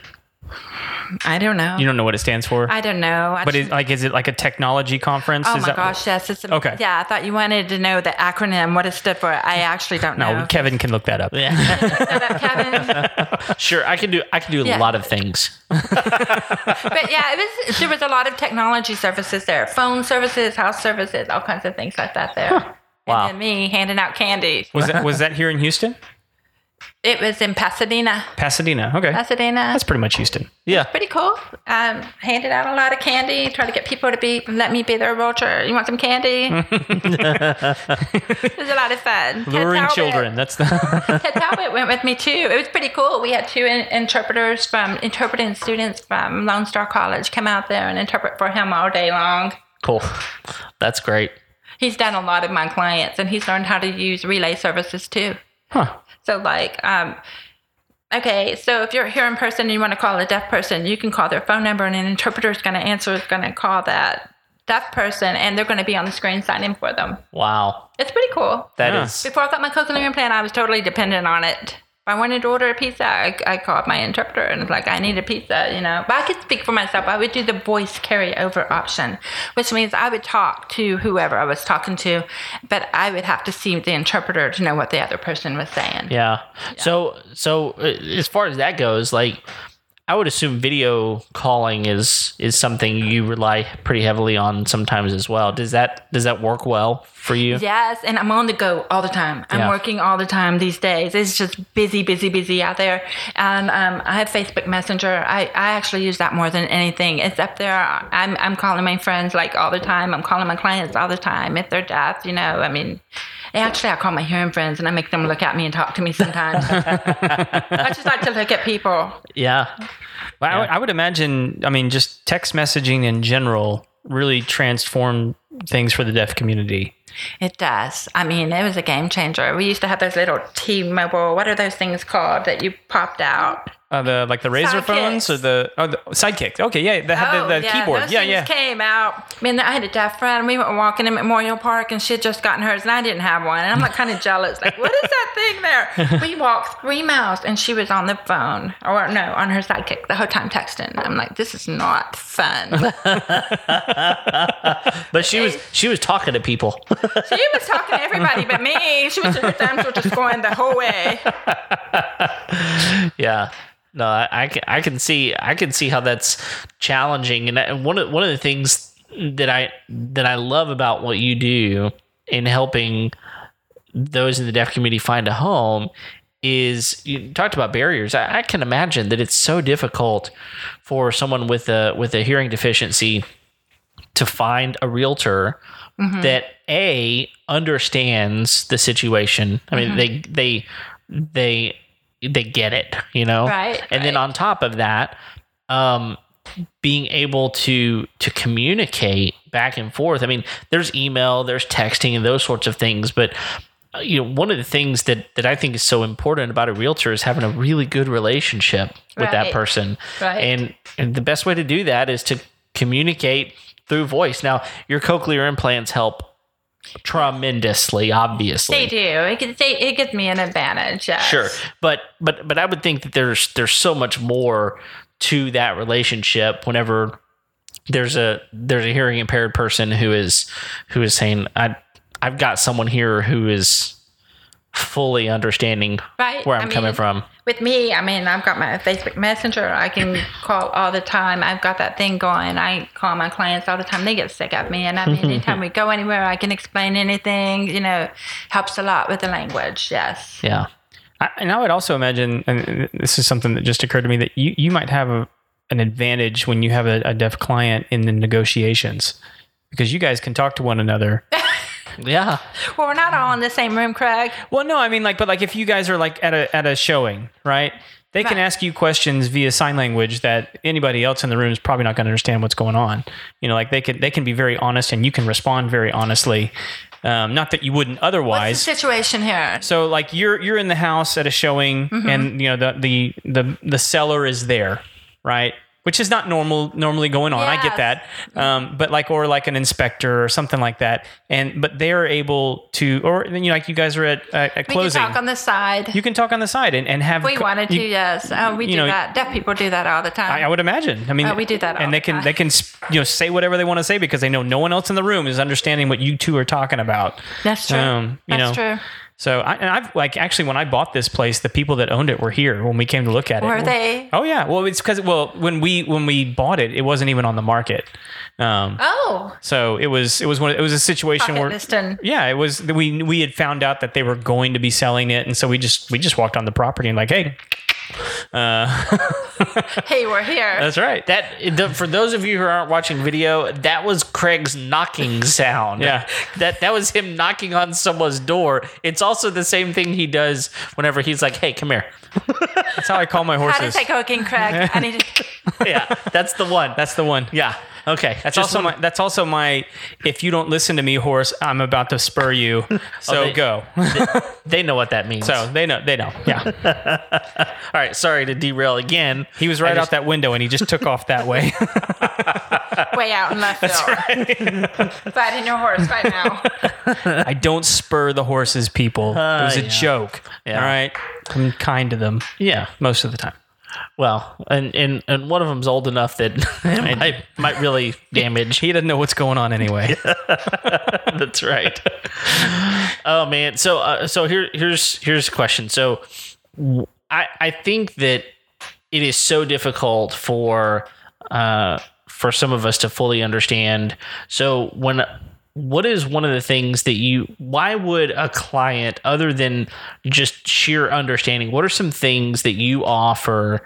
I don't know. You don't know what it stands for? I don't know. I but just- it, like, is it like a technology conference? oh is my that, gosh, yes. It's a, Okay. Yeah, I thought you wanted to know the acronym, what it stood for. I actually don't No, know. Kevin can look that up. Shut up, Kevin. sure, I can do I can do a lot of things. but yeah, it was there was a lot of technology services there, phone services, house services, all kinds of things like that there. Wow. And then me handing out candy. Was that was that here in Houston? It was in Pasadena. Pasadena. Okay. Pasadena. That's pretty much Houston. Yeah, pretty cool. Um, handed out a lot of candy, Tried to get people to be let me be their realtor. You want some candy? it was a lot of fun. Luring Talbot- children. That's the Ted Talbot went with me too. It was pretty cool. We had two in- interpreters from interpreting students from Lone Star College come out there and interpret for him all day long. cool. That's great. He's done a lot of my clients and he's learned how to use relay services too. huh. So like, um, okay, so if you're here in person and you want to call a deaf person, you can call their phone number and an interpreter is going to answer, is going to call that deaf person, and they're going to be on the screen signing for them. Wow. It's pretty cool. That Yeah. is. Before I got my cochlear implant, I was totally dependent on it. I wanted to order a pizza, I, I called my interpreter and was like, I need a pizza, you know. But I could speak for myself. I would do the voice carryover option, which means I would talk to whoever I was talking to, but I would have to see the interpreter to know what the other person was saying. Yeah. So so uh, as far as that goes, like I would assume video calling is is something you rely pretty heavily on sometimes as well. Does that does that work well for you? Yes, and I'm on the go all the time. I'm Yeah. working all the time these days. It's just busy, busy, busy out there. And um, I have Facebook Messenger. I, I actually use that more than anything. It's up there. I'm, I'm calling my friends like all the time. I'm calling my clients all the time if they're deaf, you know. I mean, actually, I call my hearing friends and I make them look at me and talk to me sometimes. I just like to look at people. Yeah. Well, I, Yeah. would, I would imagine. I mean, just text messaging in general really transformed things for the deaf community. It does. I mean, it was a game changer. We used to have those little T-Mobile. What are those things called that you popped out? Uh, the like the Razr Sidekicks. phones or the oh the sidekick. Okay, yeah, they had the, the keyboard. Oh, Those Yeah, yeah. came out. I mean, I had a deaf friend. We were walking in Memorial Park, and she had just gotten hers, and I didn't have one. And I'm like kind of jealous. Like, what is that thing there? We walked three miles, and she was on the phone, or no, on her sidekick the whole time texting. I'm like, this is not fun. But she was she was talking to people. she was talking to everybody but me. She was her thumbs were just going the whole way. yeah. No, I, I can I can see I can see how that's challenging, and, that- and one of one of the things that I that I love about what you do in helping those in the deaf community find a home is you talked about barriers. I, I can imagine that it's so difficult for someone with a with a hearing deficiency to find a realtor mm-hmm. that a understands the situation. I mean, mm-hmm. they they they they get it, you know. Right, And then on top of that, um, being able to to communicate back and forth. I mean, there's email, there's texting, and those sorts of things, but. uh, You know, one of the things that, that I think is so important about a realtor is having a really good relationship with that person. Right. And and the best way to do that is to communicate through voice. Now, your cochlear implants help tremendously, obviously. They do. It gives, they, it gives me an advantage. Yes. Sure, but but but I would think that there's there's so much more to that relationship. Whenever there's a there's a hearing impaired person who is who is saying I I've got someone here who is fully understanding Right. where I'm I coming from. With me, I mean, I've got my Facebook Messenger. I can call all the time. I've got that thing going. I call my clients all the time. They get sick of me. And I mean, anytime we go anywhere, I can explain anything. You know, helps a lot with the language. Yes. Yeah. I, and I would also imagine, and this is something that just occurred to me, that you, you might have a, an advantage when you have a, a deaf client in the negotiations because you guys can talk to one another. Yeah. Well, we're not all in the same room, Craig. well, no, I mean, like, but like if you guys are like at a, at a showing, right? They can ask you questions via sign language that anybody else in the room is probably not going to understand what's going on. You know, like they can they can be very honest and you can respond very honestly. Um, not that you wouldn't What's otherwise. the situation here? So like you're you're in the house at a showing Mm-hmm. and you know the the the the seller is there, right? Which is not normal normally going on. I get that. Um, but like or like an inspector or something like that. And but they're able to or you know like you guys are at at, at we closing. can talk on the side. you can talk on the side and, and have we co- wanted to, you- yes. Oh, we do know- that. Deaf people do that all the time. I, I would imagine. I mean, Oh, we do that and they the can time. they can you know say whatever they want to say because they know no one else in the room is understanding what you two are talking about. That's true. Um, That's know, true. So I, and I've like actually when I bought this place, the people that owned it were here when we came to look at it. Were they? Oh yeah. Well, it's because well when we when we bought it, it wasn't even on the market. Um, Oh, so it was it was one it was a situation pocket where yeah it was we we had found out that they were going to be selling it, and so we just we just walked on the property and like hey. Uh, Hey, we're here. That's right. That the, for those of you who aren't watching video, that was Craig's knocking sound. Yeah. That that was him knocking on someone's door. It's also the same thing he does whenever he's like, "Hey, come here." That's how I call my How horses. does that go again, Craig? I need to. yeah, that's the one. That's the one. yeah. Okay. That's Just also one- my. That's also my. If you don't listen to me, horse, I'm about to spur you. Oh, so Oh, they- go. They know what that means. so they know. They know. Yeah. all right. Sorry to derail again. He was right I out that window, and he just took off that way. way out in left field. Fighting your horse right now. I don't spur the horses, people. it was uh, a yeah. joke. Yeah. All right. I'm kind to them Yeah. most of the time. Well, and and, and one of them's old enough that it might, might really damage. He doesn't know what's going on anyway. That's right. oh man. So uh, so here here's here's a question. So I I think that it is so difficult for uh for some of us to fully understand. So when what is one of the things that you why would a client other than just sheer understanding what are some things that you offer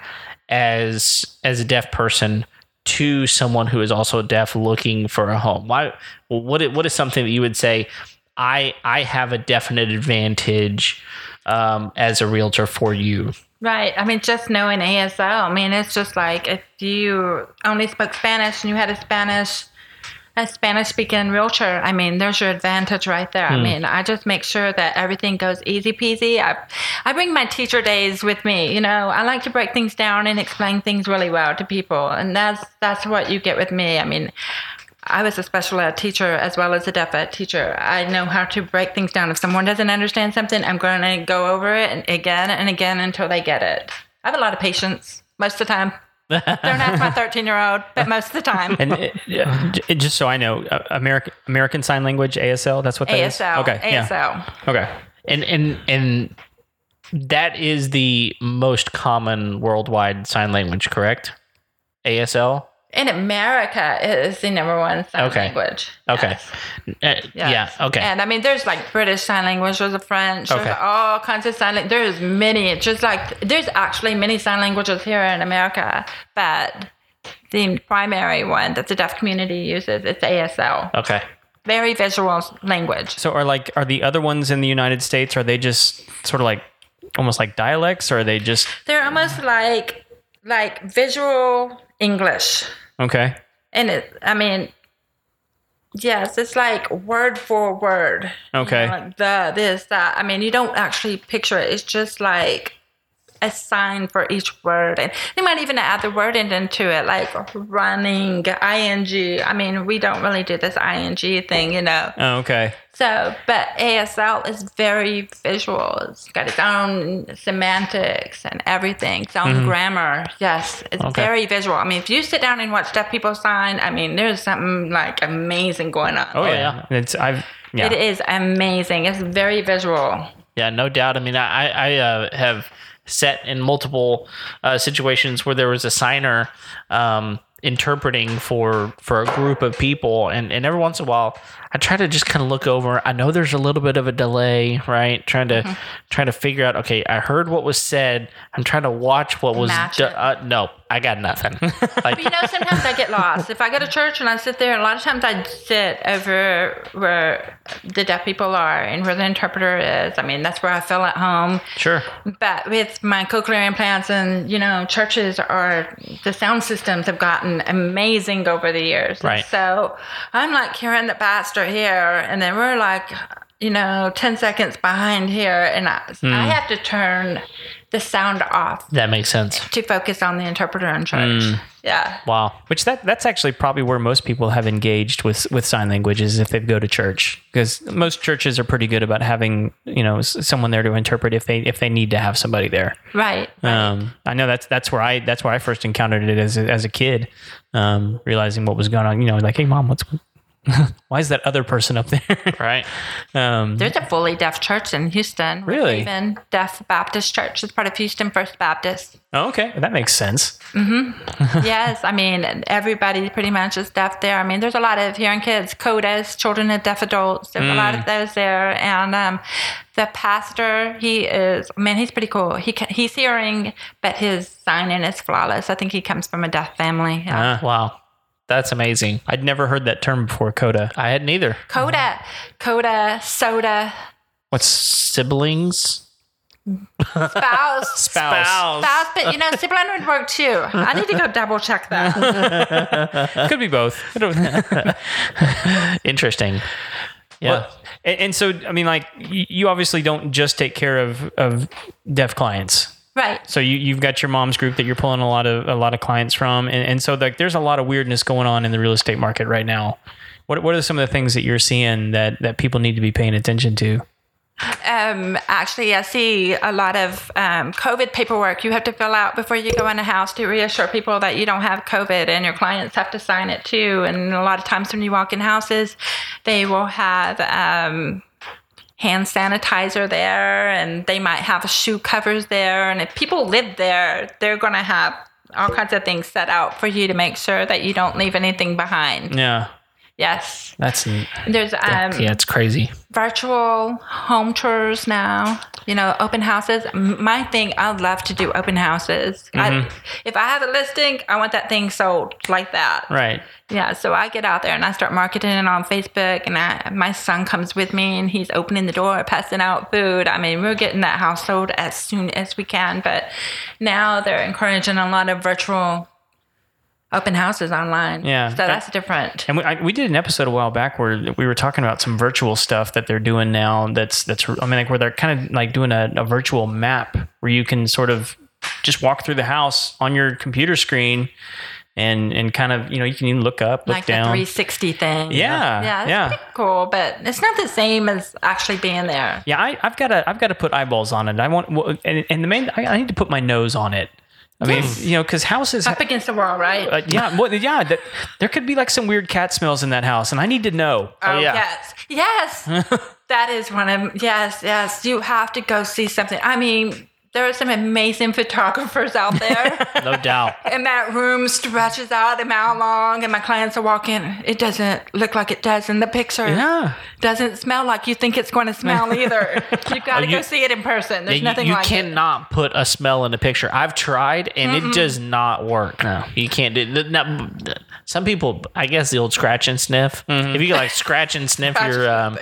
as as a deaf person to someone who is also deaf looking for a home why what what is something that you would say i i have a definite advantage um, as a realtor for you Right. I mean, just knowing ASL. I mean, it's just like if you only spoke Spanish and you had a Spanish, a Spanish speaking realtor. I mean, there's your advantage right there. I hmm. mean, I just make sure that everything goes easy peasy. I, I bring my teacher days with me. You know, I like to break things down and explain things really well to people, and that's that's what you get with me. I mean. I was a special ed teacher as well as a deaf ed teacher. I know how to break things down. If someone doesn't understand something, I'm going to go over it and again and again until they get it. I have a lot of patience most of the time. Don't ask my 13 year old, but most of the time. And it, it- just so I know, uh, American American Sign Language ASL. That's what that is? ASL. Okay. Yeah. ASL. Okay. and and and that is the most common worldwide sign language correct asl In America, it is the number one sign Okay. language. okay Yes. Uh, yeah okay And I mean, there's like British sign language, there's a French, Okay. there's all kinds of sign language. There's many, It's just like, there's actually many sign languages here in America, but the primary one that the deaf community uses is ASL. okay Very visual language. So are like are the other ones in the United States? Are they just sort of like almost like dialects, or are they just They're almost like like visual English. Okay? And it, I mean, yes, it's like word for word. You Okay. know, like the, this, that. I mean, you don't actually picture it. It's just like a sign for each word. And they might even add the word in- into it, like running, ing. I mean, we don't really do this ing thing, you know. Oh, okay. So, but ASL is very visual. It's got its own semantics and everything, its own grammar. Yes, it's Okay. very visual. I mean, if you sit down and watch deaf people sign, I mean, there's something like amazing going on. Oh, yeah. yeah. It's I've yeah. It is amazing. It's very visual. Yeah, no doubt. I mean, I I uh, have sat in multiple uh, situations where there was a signer um, interpreting for for a group of people, and and every once in a while, I try to just kind of look over. I know there's a little bit of a delay, right? Trying to Mm-hmm. trying to figure out. Okay, I heard what was said. I'm trying to watch what was. Uh, no, I got nothing. like, But you know, sometimes I get lost. If I go to church and I sit there, a lot of times I sit over where the deaf people are and where the interpreter is. I mean, that's where I feel at home. sure. But with my cochlear implants and, you know, churches are, the sound systems have gotten amazing over the years. Right. So I'm like hearing the pastor here, and then we're like, you know, 10 seconds behind here, and I, I have to turn the sound off That makes sense. to focus on the interpreter in church. Yeah. Wow. Which that that's actually probably where most people have engaged with with sign languages if they go to church because most churches are pretty good about having you know someone there to interpret if they if they need to have somebody there. Right. Um, I know that's that's where I that's where I first encountered it as a, as a kid, um, realizing what was going on. You know, like, hey, mom, what's why is that other person up there? Right. um, There's a fully deaf church in Houston. Really? Even Deaf Baptist Church. It's part of Houston First Baptist. oh, okay, that makes sense. yes, I mean everybody pretty much is deaf there. I mean, there's a lot of hearing kids, CODAs, children of deaf adults. There's a lot of those there, and um, the pastor, he is man, he's pretty cool. He ca- he's hearing, but his signing is flawless. I think he comes from a deaf family. Yeah. Wow. That's amazing. I'd never heard that term before. Coda. I had neither. Coda, Coda, soda, What's Siblings. spouse. spouse? Spouse, but you know, sibling would work too. I need to go double check that. Could be both. Interesting. Yeah. Well, and, and so, I mean, like, you obviously don't just take care of, of deaf clients. Right. So you you've got your mom's group that you're pulling a lot of a lot of clients from, and, and so like there's a lot of weirdness going on in the real estate market right now. What what are some of the things that you're seeing that that people need to be paying attention to? Um, actually, I see a lot of um, COVID paperwork you have to fill out before you go in a house to reassure people that you don't have COVID, and your clients have to sign it too. And a lot of times when you walk in houses, they will have um, hand sanitizer there, and they might have shoe covers there. And if people live there, they're going to have all kinds of things set out for you to make sure that you don't leave anything behind. Yeah, Yes. that's neat. There's um, yeah, it's crazy. virtual home tours now. You know, open houses. My thing, I love to do open houses. I, if I have a listing, I want that thing sold like that. Right. Yeah, so I get out there and I start marketing it on Facebook, and I, my son comes with me, and he's opening the door, passing out food. I mean, we're getting that house sold as soon as we can. But now they're encouraging a lot of virtual open houses online. Yeah. so that's different. And we, I, we did an episode a while back where we were talking about some virtual stuff that they're doing now. That's that's I mean, like where they're kind of like doing a, a virtual map where you can sort of just walk through the house on your computer screen, and and kind of you know you can even look up, look like the down. 360 thing. Yeah, yeah, yeah. pretty cool, but it's not the same as actually being there. Yeah, I, I've got to I've got to put eyeballs on it. I want and, and the main I, I need to put my nose on it. I mean, you know, because houses. Up against the wall, right? Uh, yeah, well, yeah. That, there could be like some weird cat smells in that house, and I need to know. oh yeah. yes, yes. that is one of yes, yes. You have to go see something. I mean, there are some amazing photographers out there. No doubt. and that room stretches out a mile long, and my clients are walking. It doesn't look like it does in the picture. Yeah. Doesn't smell like you think it's going to smell either. You've got to you- go see it in person. There's you, nothing you like it. cannot put a smell in a picture. I've tried and it does not work. No, you can't do. it. n- some people, I guess, the old scratch and sniff. If you could like scratch and sniff your um,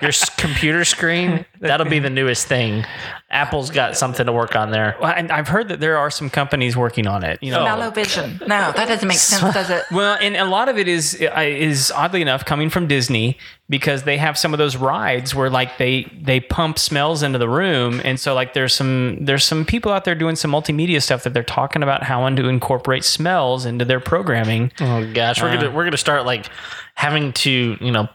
your computer screen, that'll be the newest thing. Apple's got something to work on there. Well, and I've heard that there are some companies working on it. You know, Smell-o-vision. No, that doesn't make sense, does it? Well, and a lot of it is uh, is oddly enough coming from Disney because they have some of those rides where like they they pump smells into the room, and so like there's some there's some people out there doing some multimedia stuff that they're talking about how to incorporate smells into their programming. Oh gosh, we're gonna we're gonna start like having to you know.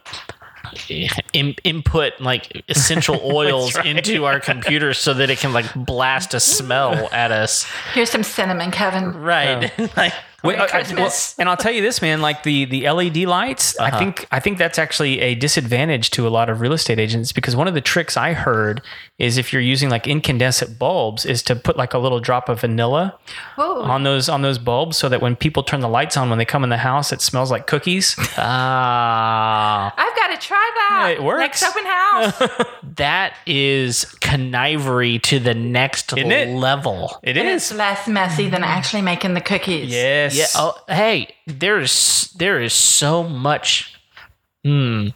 In, input like essential oils into our computer so that it can like blast a smell at us. Here's some cinnamon, Kevin. Right. Oh. like, Wait, Merry uh, Christmas. well, and I'll tell you this, man. Like the the LED lights, I think I think that's actually a disadvantage to a lot of real estate agents because one of the tricks I heard is if you're using like incandescent bulbs, is to put like a little drop of vanilla Whoa. on those on those bulbs so that when people turn the lights on when they come in the house, it smells like cookies. ah, I've got to try that. It works. Next open house. that is connivery to the next Isn't level. It And is. it's less messy than actually making the cookies. Yes. Yeah. Oh, hey, there's there is so much. Hmm.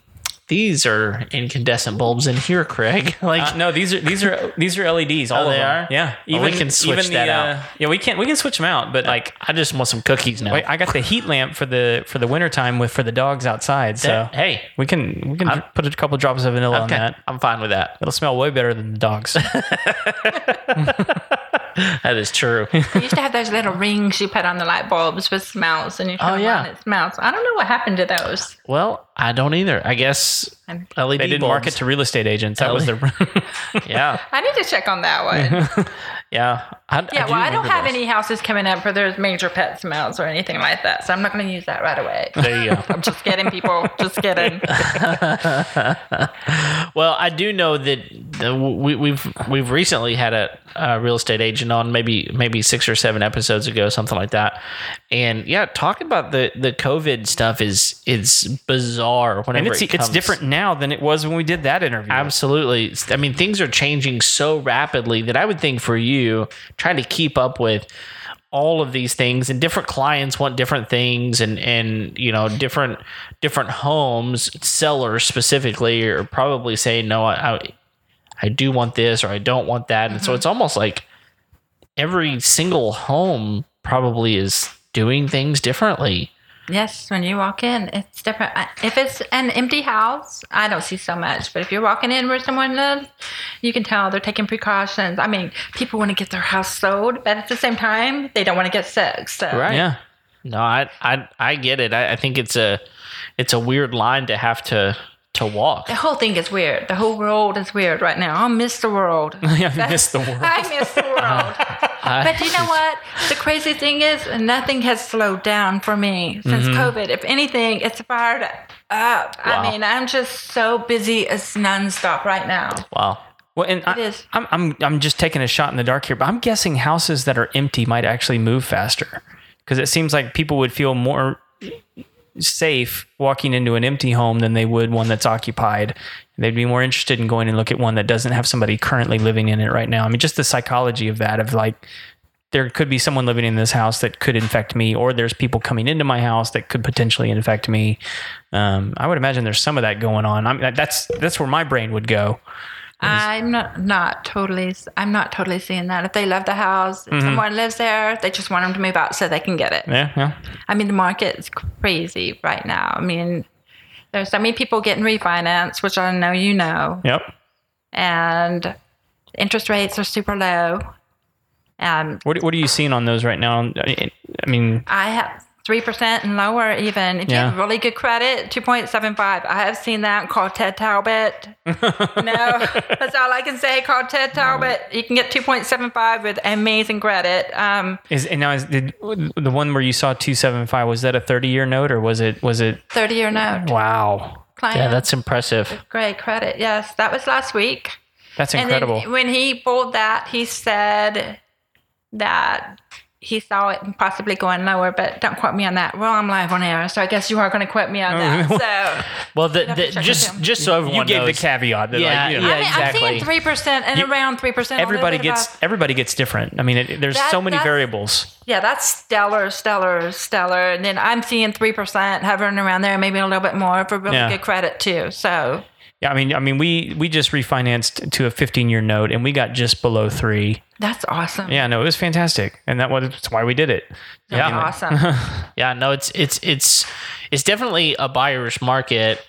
These are incandescent bulbs in here, Craig. Like Uh, no, these are these are these are LEDs. All Oh, of they them. are? Yeah. Oh, we can switch that out. uh, yeah, we can we can switch them out, but like I just want some cookies now. Wait, I got the heat lamp for the for the wintertime with for the dogs outside. So That- hey, we can we can put a couple drops of vanilla on that. I'm fine with that. It'll smell way better than the dogs. That is true. I used to have those little rings you put on the light bulbs with smells, and you turn Oh, yeah. on, it smells. I don't know what happened to those. well, I don't either. I guess And LED they didn't bulbs. market to real estate agents. That was their Yeah, I need to check on that one. Yeah. I, Yeah, do well, I don't have those. any houses coming up where there's major pet smells or anything like that, so I'm not going to use that right away. There you go. I'm just kidding, people. Just kidding. Well, I do know that the, we, we've we've recently had a, a real estate agent on, maybe maybe six or seven episodes ago, something like that. And yeah, talking about the the COVID stuff is is bizarre. Whenever and it's it it's different now than it was when we did that interview. Absolutely. I mean, things are changing so rapidly that I would think for you trying to keep up with all of these things. And different clients want different things and and you know different different homes sellers specifically are probably saying no I I, I do want this or I don't want that. And so mm-hmm. it's almost like every single home probably is doing things differently Yes, when you walk in, it's different. If it's an empty house, I don't see so much. But if you're walking in where someone lives, you can tell they're taking precautions. I mean, people want to get their house sold, but at the same time, they don't want to get sick. So Right. Yeah. No, I I I get it. I, I think it's a it's a weird line to have to to walk. the whole thing is weird. The whole world is weird right now. I miss the world. I miss the world. I miss the world. But you know what? The crazy thing is, nothing has slowed down for me since mm-hmm. COVID. If anything, it's fired up. Wow. I mean, I'm just so busy. It's nonstop right now. Wow. Well, and I. I'm, I'm I'm just taking a shot in the dark here, but I'm guessing houses that are empty might actually move faster because it seems like people would feel more safe walking into an empty home than they would one that's occupied. They'd be more interested in going and look at one that doesn't have somebody currently living in it right now. I mean, just the psychology of that of like there could be someone living in this house that could infect me, or there's people coming into my house that could potentially infect me. Um, I would imagine there's some of that going on. I mean, that's that's where my brain would go. I'm not not totally. I'm not totally seeing that. If they love the house, if someone lives there, they just want them to move out so they can get it. Yeah, yeah. I mean, the market is crazy right now. I mean, there's so many people getting refinanced, which I know you know, Yep. and interest rates are super low. Um, What What are you seeing on those right now? I mean, I have three percent and lower. Even if you have really good credit, two point seven five. I have seen that. Call Ted Talbot. no, that's all I can say. Call Ted Talbot. You can get two point seven five with amazing credit. Um, is and now is did, the one where you saw two seven five was that a thirty year note or was it was it? thirty year note. Wow, Client. Yeah, that's impressive. great credit. Yes, that was last week. that's incredible. when he pulled that, he said that he saw it possibly going lower, but don't quote me on that. Well, I'm live on air, so I guess you are going to quote me on oh, that. So Well, the, the, just just so everyone you gave the caveat. That Yeah, like, you know, yeah. I mean, exactly. I'm seeing three percent and You- around three percent. everybody gets everybody gets different. I mean, it, there's That- so many variables. yeah, that's stellar, stellar, stellar. And then I'm seeing three percent hovering around there, maybe a little bit more for really Yeah. good credit too. So Yeah, I mean, I mean, we we just refinanced to a 15 year note, and we got just below three. that's awesome. Yeah, no, it was fantastic, and that was that's why we did it. That's Yeah. awesome. Yeah, no, it's it's it's it's definitely a buyer's market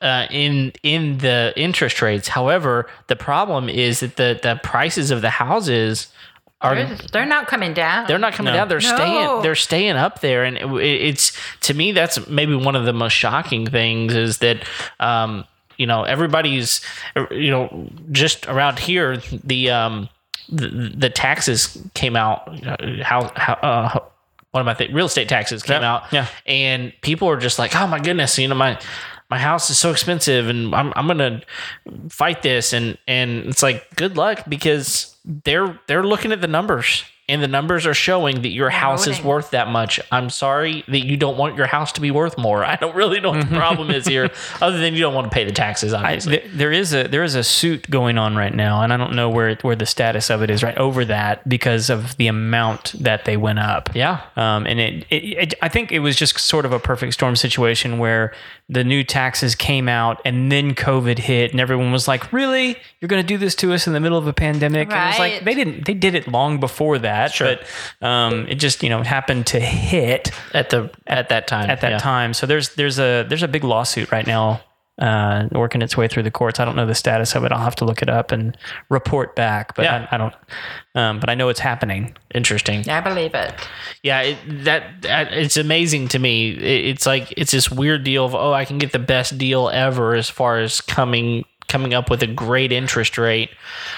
uh, in in the interest rates. However, the problem is that the the prices of the houses are they're, they're not coming down. they're not coming No. down. They're No. staying. They're staying up there, and it, it's to me that's maybe one of the most shocking things is that. Um, you know, everybody's, you know, just around here, the um, the, the taxes came out. uh, How how uh, one of my th- real estate taxes came Yeah, out. yeah. and people are just like, oh my goodness, you know, my my house is so expensive, and I'm I'm gonna fight this, and and it's like good luck because they're they're looking at the numbers. And the numbers are showing that your house is worth that much. I'm sorry that you don't want your house to be worth more. I don't really know what the problem is here, other than you don't want to pay the taxes. I, Obviously, there, is a there is a suit going on right now, and I don't know where it, where the status of it is right over that because of the amount that they went up. yeah, Um, and it, it, it, I think it was just sort of a perfect storm situation where the new taxes came out and then COVID hit, and everyone was like, "Really, you're going to do this to us in the middle of a pandemic?" And it was like they didn't. They did it long before that, Sure. but um, it just you know happened to hit at the at that time. at that yeah. time. So there's there's a there's a big lawsuit right now uh, working its way through the courts. I don't know the status of it. I'll have to look it up and report back. But Yeah. I, I don't. Um, but I know it's happening. Interesting. Yeah, I believe it. Yeah, it, that, that it's amazing to me. It, it's like it's this weird deal of oh, I can get the best deal ever as far as coming coming up with a great interest rate,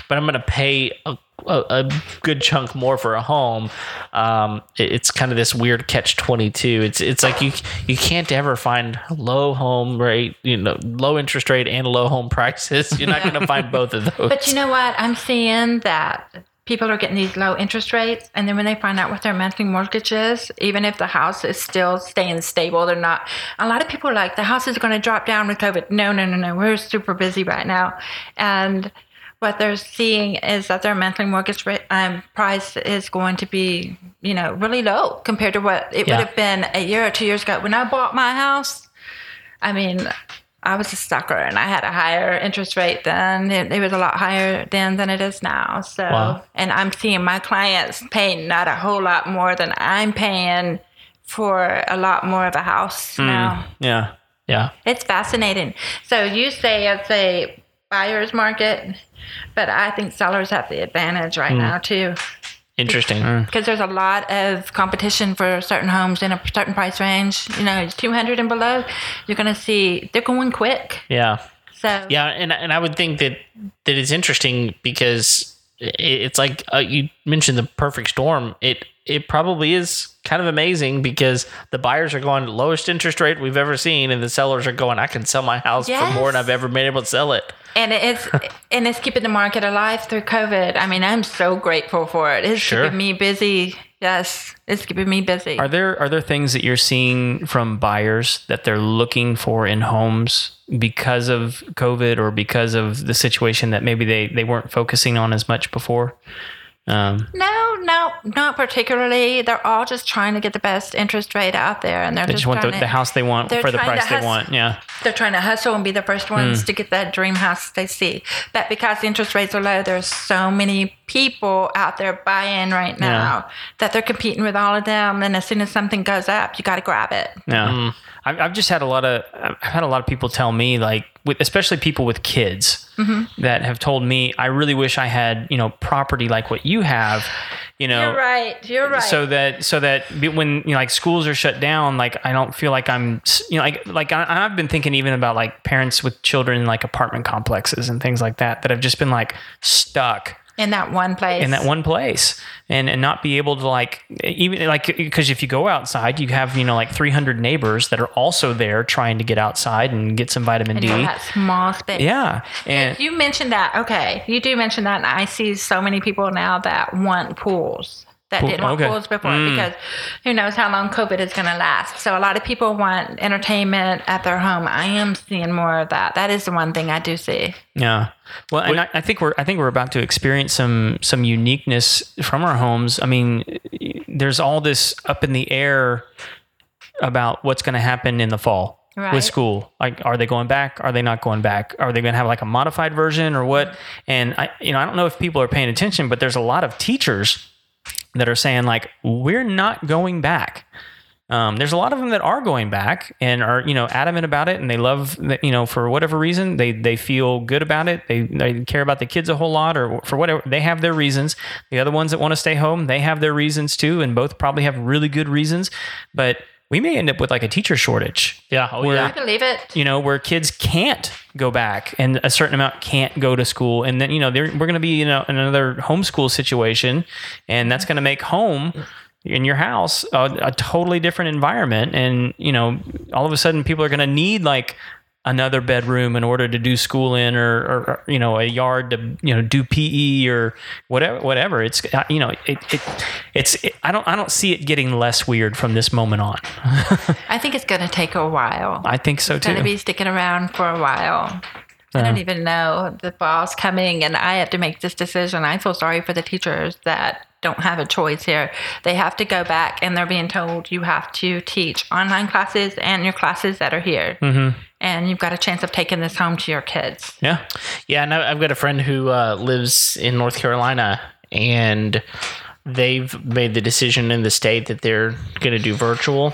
but I'm going to pay a, a, a good chunk more for a home. Um, it- it's kind of this weird catch twenty two. It's it's like you you can't ever find low home rate, you know, low interest rate and low home prices. You're not going to find both of those. But you know what? I'm seeing that people are getting these low interest rates, and then when they find out what their monthly mortgage is, even if the house is still staying stable, they're not. A lot of people are like the house is going to drop down with COVID. No, no, no, no. We're super busy right now, and what they're seeing is that their monthly mortgage rate, um, price is going to be, you know, really low compared to what it Yeah. would have been a year or two years ago. When I bought my house, I mean, I was a sucker and I had a higher interest rate then. It, it was a lot higher then than it is now. So, Wow. and I'm seeing my clients paying not a whole lot more than I'm paying for a lot more of a house now. Yeah. Yeah. It's fascinating. So you say it's a buyer's market, but I think sellers have the advantage right now too. Interesting. Because there's a lot of competition for certain homes in a certain price range. You know, 200 and below, you're going to see they're going quick. Yeah. So Yeah, and and I would think that that it's interesting because it's like uh, you mentioned the perfect storm. It it probably is kind of amazing because the buyers are going lowest interest rate we've ever seen, and the sellers are going, I can sell my house for more than I've ever been able to sell it. and it's and it's keeping the market alive through COVID. I mean, I'm so grateful for it. It's Sure. keeping me busy. Yes, it's keeping me busy. Are there are there things that you're seeing from buyers that they're looking for in homes because of COVID or because of the situation that maybe they, they weren't focusing on as much before? Um, No, no, not particularly. They're all just trying to get the best interest rate out there, and they're they just want the, trying the house they want for the trying to price they want. Yeah. They're trying to hustle and be the first ones to get that dream house they see. But because the interest rates are low, there's so many people out there buying right now that they're competing with all of them. And as soon as something goes up, you got to grab it. No, I've, I've just had a lot of I've had a lot of people tell me like, with, especially people with kids Mm-hmm. that have told me, I really wish I had you know property like what you have, you know. You're right. You're right. So that so that when you know, like schools are shut down, like I don't feel like I'm you know like like I, I've been thinking even about like parents with children in like apartment complexes and things like that that have just been like stuck in that one place. in that one place and and not be able to like even like because if you go outside you have you know like 300 neighbors that are also there trying to get outside and get some vitamin in D that small space. yeah and You mentioned that. Okay. You do mention that. And I see so many people now that want pools that Pool- didn't want okay. pools before Mm. because who knows how long COVID is going to last. So a lot of people want entertainment at their home. I am seeing more of that. That is the one thing I do see. Yeah. Well, and I, I think we're I think we're about to experience some some uniqueness from our homes. I mean, there's all this up in the air about what's going to happen in the fall Right. with school. Like, are they going back? Are they not going back? Are they going to have like a modified version or what? And I, you know, I don't know if people are paying attention, but there's a lot of teachers that are saying like, we're not going back. Um, there's a lot of them that are going back and are you know adamant about it, and they love that you know for whatever reason they they feel good about it. They they care about the kids a whole lot, or for whatever they have their reasons. The other ones that want to stay home, they have their reasons too, and both probably have really good reasons. But we may end up with like a teacher shortage. Yeah. Oh, I yeah. believe it. You know, where kids can't go back and a certain amount can't go to school. And then, you know, we're going to be, you know, in another homeschool situation. And that's going to make home in your house a, a totally different environment. And, you know, all of a sudden people are going to need like another bedroom in order to do school in or, or, you know, a yard to, you know, do PE or whatever, whatever. It's, uh, you know, it, it it's, it, I don't, I don't see it getting less weird from this moment on. I think it's going to take a while. I think so It's too. going to be sticking around for a while. I don't even know the fall's coming and I have to make this decision. I feel sorry for the teachers that don't have a choice here. They have to go back and they're being told you have to teach online classes and your classes that are here. Mm-hmm. And you've got a chance of taking this home to your kids. yeah. Yeah, and I've got a friend who uh, lives in North Carolina, and they've made the decision in the state that they're going to do virtual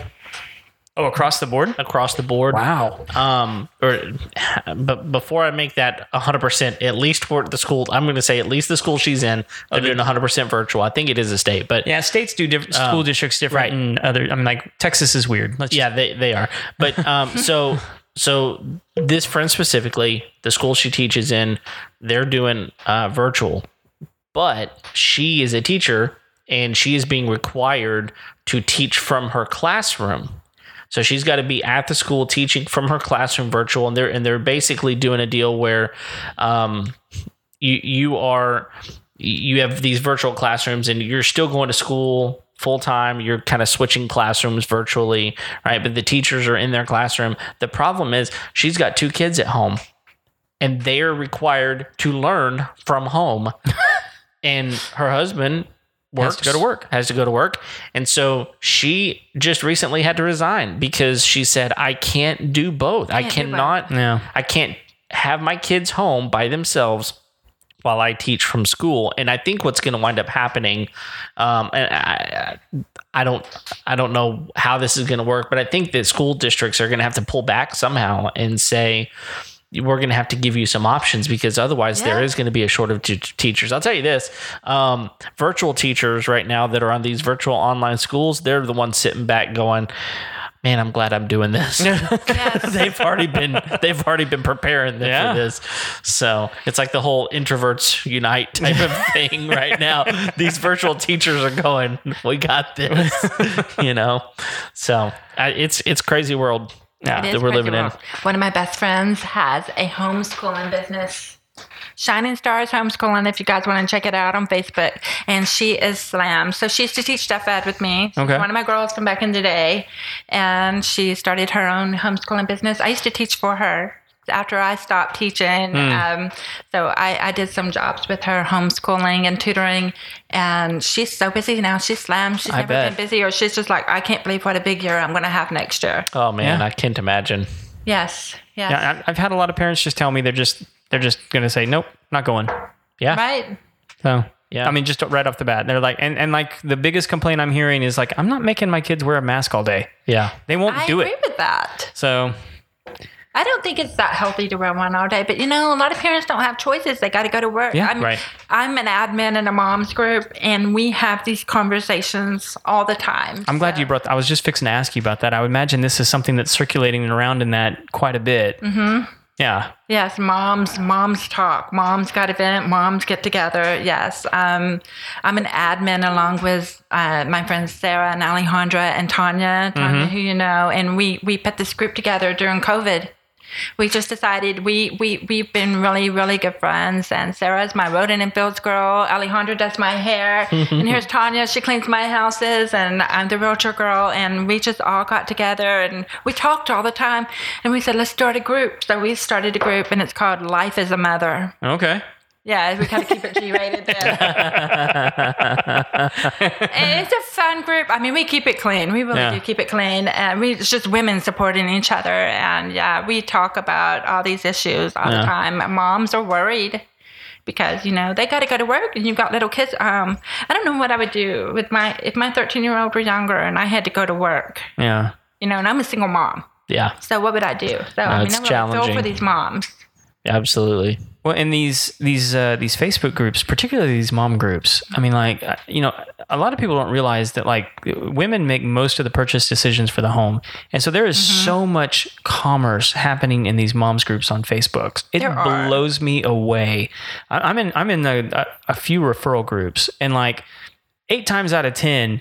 Oh, across the board? across the board. Wow. Um, or, but before I make that 100%, at least for the school, I'm going to say at least the school she's in, they're doing 100% virtual. I think it is a state, but Yeah, states do different school districts different right. and other I mean like Texas is weird. Let's Yeah, they, they are. But um, so so this friend specifically, the school she teaches in, they're doing uh, virtual, but she is a teacher and she is being required to teach from her classroom. So she's got to be at the school teaching from her classroom virtual, and they're and they're basically doing a deal where, um, you you are you have these virtual classrooms and you're still going to school full time you're kind of switching classrooms virtually right? But the teachers are in their classroom. The problem is she's got two kids at home and they're required to learn from home. And her husband Has to go to work. has to go to work and so she just recently had to resign because she said i can't do both i Can't do both. cannot Yeah. I can't have my kids home by themselves while I teach from school. And I think what's going to wind up happening, um, and I, I don't, I don't know how this is going to work, but I think that school districts are going to have to pull back somehow and say. We're going to have to give you some options because otherwise there Yeah. is going to be a shortage of teachers. I'll tell you this: um, virtual teachers right now that are on these virtual online schools, they're the ones sitting back going, "Man, I'm glad I'm doing this." They've already been they've already been preparing them Yeah. for this. So it's like the whole introverts unite type of thing right now. These virtual teachers are going, "We got this," you know. So I, it's it's crazy world Yeah. That we're living in. One of my best friends has a homeschooling business. Shining Stars Homeschooling, if you guys want to check it out on Facebook. And she is slam. So she used to teach Deaf Ed with me. She's Okay. One of my girls from back in the day. And she started her own homeschooling business. I used to teach for her after I stopped teaching. Hmm. Um, so I, I did some jobs with her homeschooling and tutoring. And she's so busy now. She's slammed. She's I never bet. been busy, or she's just like, I can't believe what a big year I'm going to have next year. Oh man, Yeah. I can't imagine. Yes. Yes. Yeah, I- I've had a lot of parents just tell me they're just they're just gonna say nope, not going. Yeah, Right. So Yeah. I mean, just right off the bat, they're like, and, and like the biggest complaint I'm hearing is like, I'm not making my kids wear a mask all day. yeah. They won't do it. I do agree it. with that. So I don't think it's that healthy to wear one all day, but you know, a lot of parents don't have choices. They got to go to work. Yeah, I'm, right. I'm an admin in a mom's group, and we have these conversations all the time. I'm glad you brought. I was just fixing to ask you about that. I would imagine this is something that's circulating around in that quite a bit. Mm-hmm. Yeah. Yes, moms, moms talk. Moms got event. Moms get together. Yes, um, I'm an admin along with uh, my friends Sarah and Alejandra and Tanya, Tanya, who you know, and we we put this group together during COVID. We just decided we we we've been really really good friends, and Sarah's my Rodan and Fields girl. Alejandra does my hair, and here's Tanya. She cleans my houses, and I'm the realtor girl. And we just all got together and we talked all the time. And we said let's start a group. So we started a group, and it's called Life as a Mother. Okay. Yeah, we kind of keep it G-rated there. it's a fun group. I mean, we keep it clean. We really Yeah. do keep it clean. And we it's just women supporting each other. And yeah, we talk about all these issues all Yeah. the time. Moms are worried because you know they got to go to work and you've got little kids. Um, I don't know what I would do with my if my 13 year old were younger and I had to go to work. Yeah. You know, and I'm a single mom. Yeah, So what would I do? So I mean, it's I really feel for these moms. absolutely. Well, in these these uh, these Facebook groups, particularly these mom groups, I mean, like uh, you know, a lot of people don't realize that like women make most of the purchase decisions for the home, and so there is so much commerce happening in these moms groups on Facebook. It There are. blows me away. I, I'm in I'm in a, a, a few referral groups, and like eight times out of ten,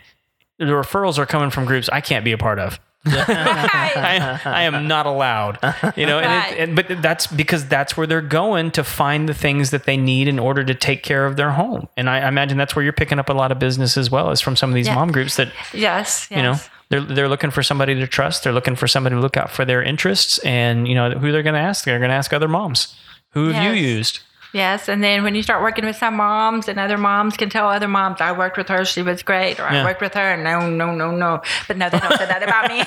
the referrals are coming from groups I can't be a part of. I, I am not allowed, you know, and, Right. it, and but that's because that's where they're going to find the things that they need in order to take care of their home. And I, I imagine that's where you're picking up a lot of business as well as from some of these Yeah. mom groups that yes, yes. you know they're they're looking for somebody to trust. They're looking for somebody to look out for their interests, and you know who they're going to ask. They're going to ask other moms. Who have you used? Yes, and then when you start working with some moms, and other moms can tell other moms, "I worked with her; she was great," or Yeah. "I worked with her." No, no, no, no. But no, they don't say that about me.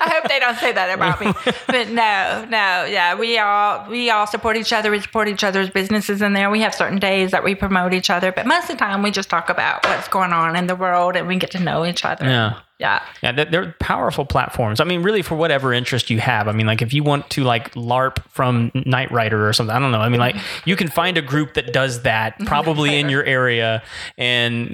I hope they don't say that about me. But no, no, yeah, we all we all support each other. We support each other's businesses in there. We have certain days that we promote each other, but most of the time we just talk about what's going on in the world, and we get to know each other. Yeah. Yeah. Yeah, they're- they're powerful platforms. I mean, really, for whatever interest you have. I mean, like if you want to like LARP from Knight Rider or something, I don't know. I mean, like you can find a group that does that probably in your area, and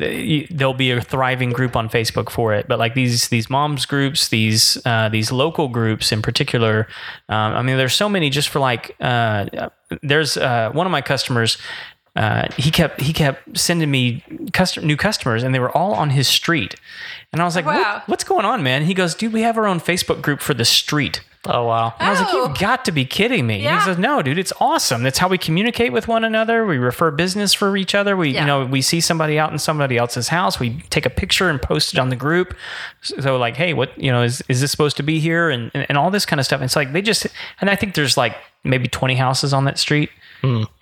there'll be a thriving group on Facebook for it. But like these these moms groups, these uh, these local groups in particular, um, I mean, there's so many just for like. Uh, there's uh, one of my customers uh, he kept he kept sending me custom, new customers, and they were all on his street. And I was like, Wow. what, "What's going on, man?" He goes, "Dude, we have our own Facebook group for the street." Oh wow. And I was like, Oh. "You've got to be kidding me!" Yeah. He says, "No, dude, it's awesome. That's how we communicate with one another. We refer business for each other. We, Yeah. you know, we see somebody out in somebody else's house. We take a picture and post it on the group. So, like, hey, what, you know, is is this supposed to be here? And and, and all this kind of stuff. And It's like they just, and I think there's like maybe 20 houses on that street.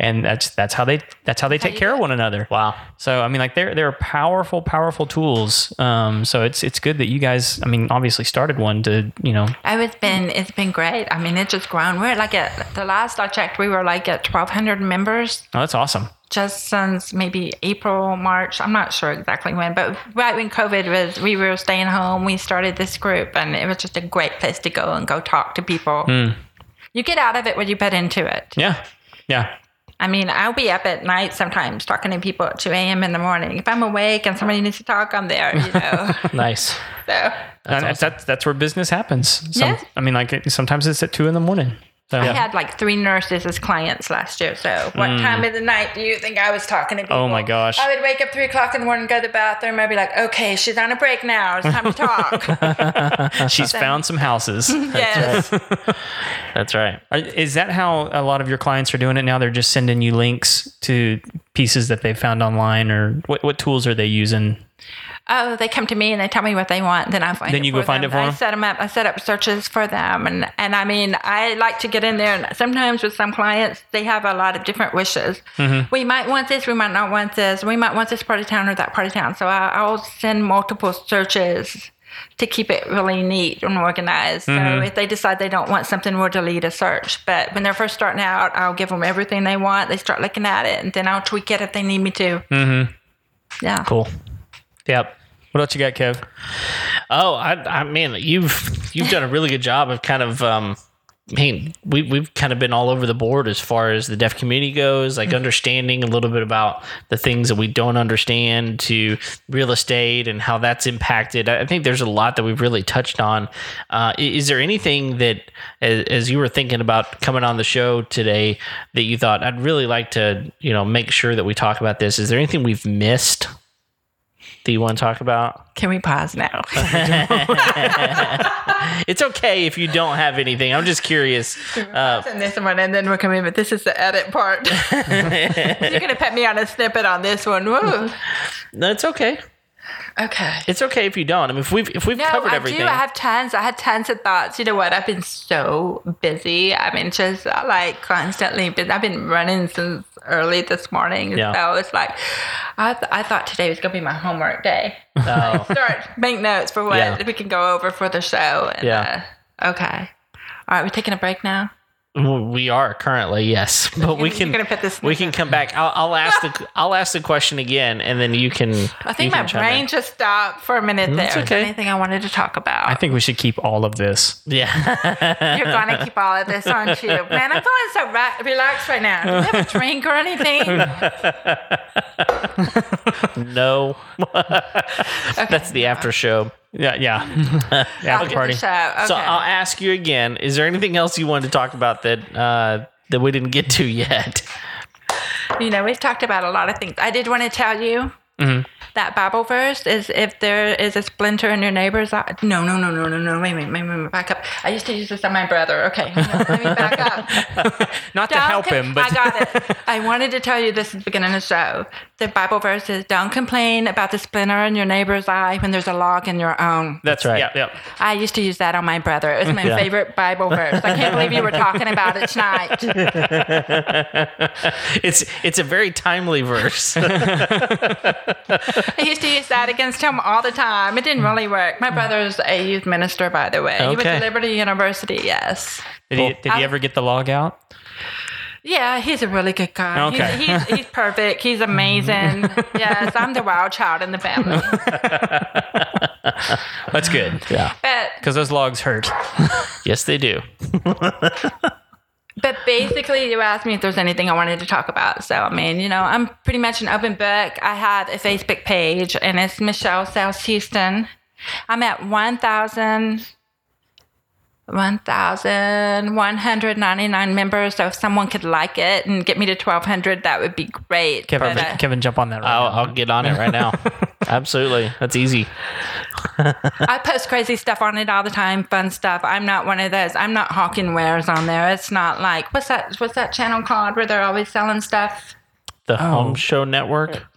And that's that's how they that's how they take you care of one another. Wow. So I mean, like they're they're powerful, powerful tools. Um, so it's it's good that you guys, I mean, obviously started one to you know. Oh, it's been it's been great. I mean, it's just grown. We're like at the last I checked, we were like at twelve hundred members Oh, that's awesome. just since maybe April, March. I'm not sure exactly when, but right when COVID was, we were staying home. We started this group, and it was just a great place to go and go talk to people. You get out of it what you put into it. Yeah, yeah. I mean, I'll be up at night sometimes talking to people at 2 a.m. in the morning. If I'm awake and somebody needs to talk, I'm there, you know. Nice. so and that's, that's that's where business happens. Some, Yes. I mean, like sometimes it's at two in the morning. So, I had like three nurses as clients last year. So what time of the night do you think I was talking to people? Mm. Oh my gosh. I would wake up three o'clock in the morning, go to the bathroom. I'd be like, okay, she's on a break now. It's time to talk. she's found some houses. yes. That's right. Are- Is that how a lot of your clients are doing it now? They're just sending you links to pieces that they found online, or what, what tools are they using? Oh, they come to me and they tell me what they want. Then I find Then you go find them. it for I them? set them up. I set up searches for them, and and I mean, I like to get in there. And sometimes with some clients, they have a lot of different wishes. Mm-hmm. We might want this. We might not want this. We might want this part of town or that part of town. So I, I'll send multiple searches to keep it really neat and organized. Mm-hmm. So if they decide they don't want something, we'll delete a search. But when they're first starting out, I'll give them everything they want. They start looking at it, and then I'll tweak it if they need me to. Mm-hmm. Yeah. Cool. Yep. What else you got, Kev? Oh, I, I mean, you've you've done a really good job of kind of. Um, I mean, we we've kind of been all over the board as far as the deaf community goes, like understanding a little bit about the things that we don't understand to real estate and how that's impacted. I I think there's a lot that we've really touched on. Uh, is there anything that, as, as you were thinking about coming on the show today, that you thought I'd really like to, you know, make sure that we talk about this? Is there anything we've missed that you want to talk about? Can we pause now? It's okay if you don't have anything. I'm just curious. Uh, and this one, and then we're coming. But this is the edit part. You're gonna put me on a snippet on this one. Woo. no, it's okay. Okay. It's okay if you don't. I mean, if we've if we've No, covered I everything, do. I have tons. I had tons of thoughts. You know what? I've been so busy. I mean, just like constantly. But I've been running since early this morning. Yeah. So it's like, I, th- I thought today was gonna be my homework day. Oh. Start make notes for what Yeah. we can go over for the show. And, Yeah. Uh, okay. All right, we're taking a break now. We are currently yes, but we You're can gonna put this we can come back. I'll, I'll ask the I'll ask the question again, and then you can. I think my brain just stopped for a minute mm, there. It's Is there okay. Anything I wanted to talk about? I think we should keep all of this. Yeah, You're gonna keep all of this, aren't you? Man, I'm feeling so ra- relaxed right now. Do you have a drink or anything? no, that's the after show. Yeah, yeah. After After party. show. Okay. So I'll ask you again. Is there anything else you wanted to talk about that uh, that we didn't get to yet? you know, we've talked about a lot of things. I did want to tell you Mm-hmm. that Bible verse is if there is a splinter in your neighbor's eye. No, no, no, no, no, no. Wait, wait, wait, wait, wait, back up. I used to use this on my brother. Okay, let me back up. Not to Don't help him, but I got it. I wanted to tell you this at the beginning of the show. The Bible verse is don't complain about the splinter in your neighbor's eye when there's a log in your own. that's right. Yeah, yeah. I used to use that on my brother. It was my favorite Bible verse. I can't believe you were talking about it tonight. It's it's a very timely verse. I used to use that against him all the time. It didn't really work. My brother's a youth minister, by the way. He went Okay. to Liberty University, yes. Did he did he ever get the log out? Yeah, he's a really good guy. Okay. He's, he's, he's perfect. He's mm-hmm. amazing. yes, I'm the wild child in the family. That's good. yeah. But Because those logs hurt. Yes, they do. But basically, you asked me if there's anything I wanted to talk about. So, I mean, you know, I'm pretty much an open book. I have a Facebook page, and it's Michelle South Houston. I'm at 1,000. 1,199 members. So if someone could like it and get me to 1,200, that would be great. Kevin, But, uh, Kevin, jump on that right I'll, now. I'll get on it right now. Absolutely, that's easy. I post crazy stuff on it all the time, fun stuff. I'm not one of those. I'm not hawking wares on there. It's not like what's that? What's that channel called where they're always selling stuff? The Home Show Network.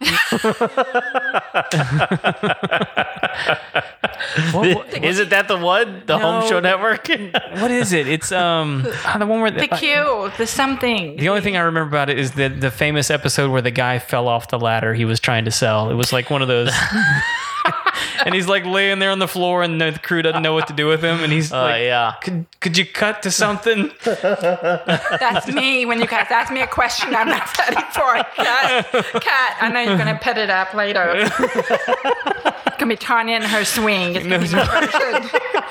What, what, Isn't that the one? The Home Show Network? what is it? It's um ah, the one where The Q, the something. The only thing I remember about it is the the famous episode where the guy fell off the ladder he was trying to sell. It was like one of those. and he's like laying there on the floor, and the crew doesn't know what to do with him. And he's Oh like, yeah. "Could could you cut to something?" That's me when you guys ask me a question I'm not ready for. Cat, cat. I know you're gonna pet it up later. it's gonna be Tanya and her swing. It's gonna be my.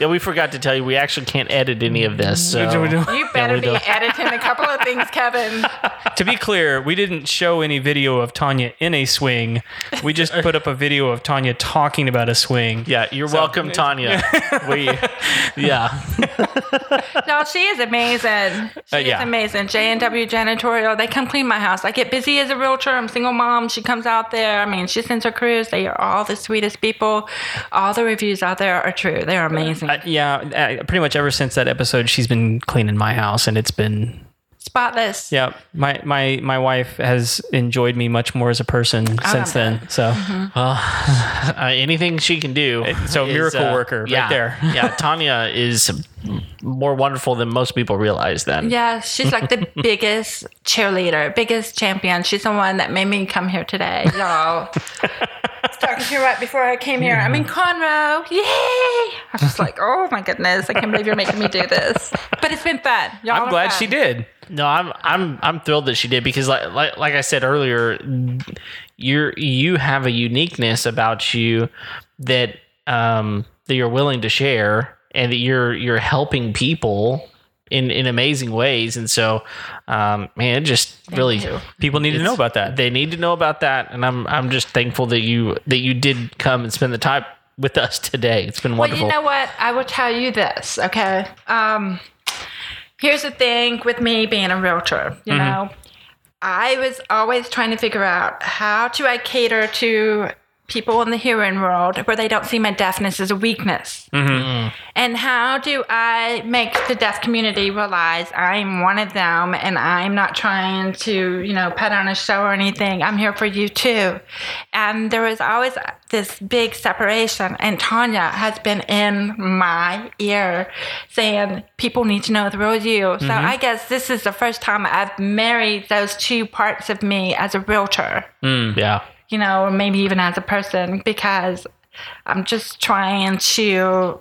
Yeah, we forgot to tell you we actually can't edit any of this. So. You better we be don't. editing a couple of things, Kevin. to be clear, we didn't show any video of Tanya in a swing. We just put up a video of Tanya talking about a swing. Yeah, you're welcome, Tanya. we, yeah, No, she is amazing. She Uh, yeah. is amazing. J and W Janitorial. They come clean my house. I get busy as a realtor. I'm a single mom. She comes out there. I mean, she sends her crews. They are all the sweetest people. All the reviews out there are true. They are amazing. Uh, yeah, uh, pretty much ever since that episode, she's been cleaning my house, and it's been Spotless. Yeah, my my my wife has enjoyed me much more as a person since then. So uh, anything she can do. so is, miracle uh, worker right there. yeah, Tanya is more wonderful than most people realize. Then, Yeah, she's like the biggest cheerleader, biggest champion. She's the one that made me come here today, y'all. I was talking to her right before I came here. I'm in Conroe. Yay! I was just like, oh my goodness, I can't believe you're making me do this. But it's been fun. Y'all I'm glad fun. she did. No, I'm I'm I'm thrilled that she did because like like like I said earlier, you're you have a uniqueness about you that um that you're willing to share and that you're you're helping people in in amazing ways and so um man it just really you. People need to know about that. they need to know about that and I'm I'm just thankful that you that you did come and spend the time with us today. It's been Well, wonderful. you know what? I will tell you this, okay? Um, here's the thing with me being a realtor, you know, I was always trying to figure out how do I cater to people in the hearing world where they don't see my deafness as a weakness. Mm-hmm. Mm. And how do I make the deaf community realize I'm one of them and I'm not trying to, you know, put on a show or anything. I'm here for you too. And there was always this big separation. And Tanya has been in my ear saying, people need to know the real you. So mm-hmm. I guess this is the first time I've married those two parts of me as a realtor mm. yeah. You know, or maybe even as a person, because I'm just trying to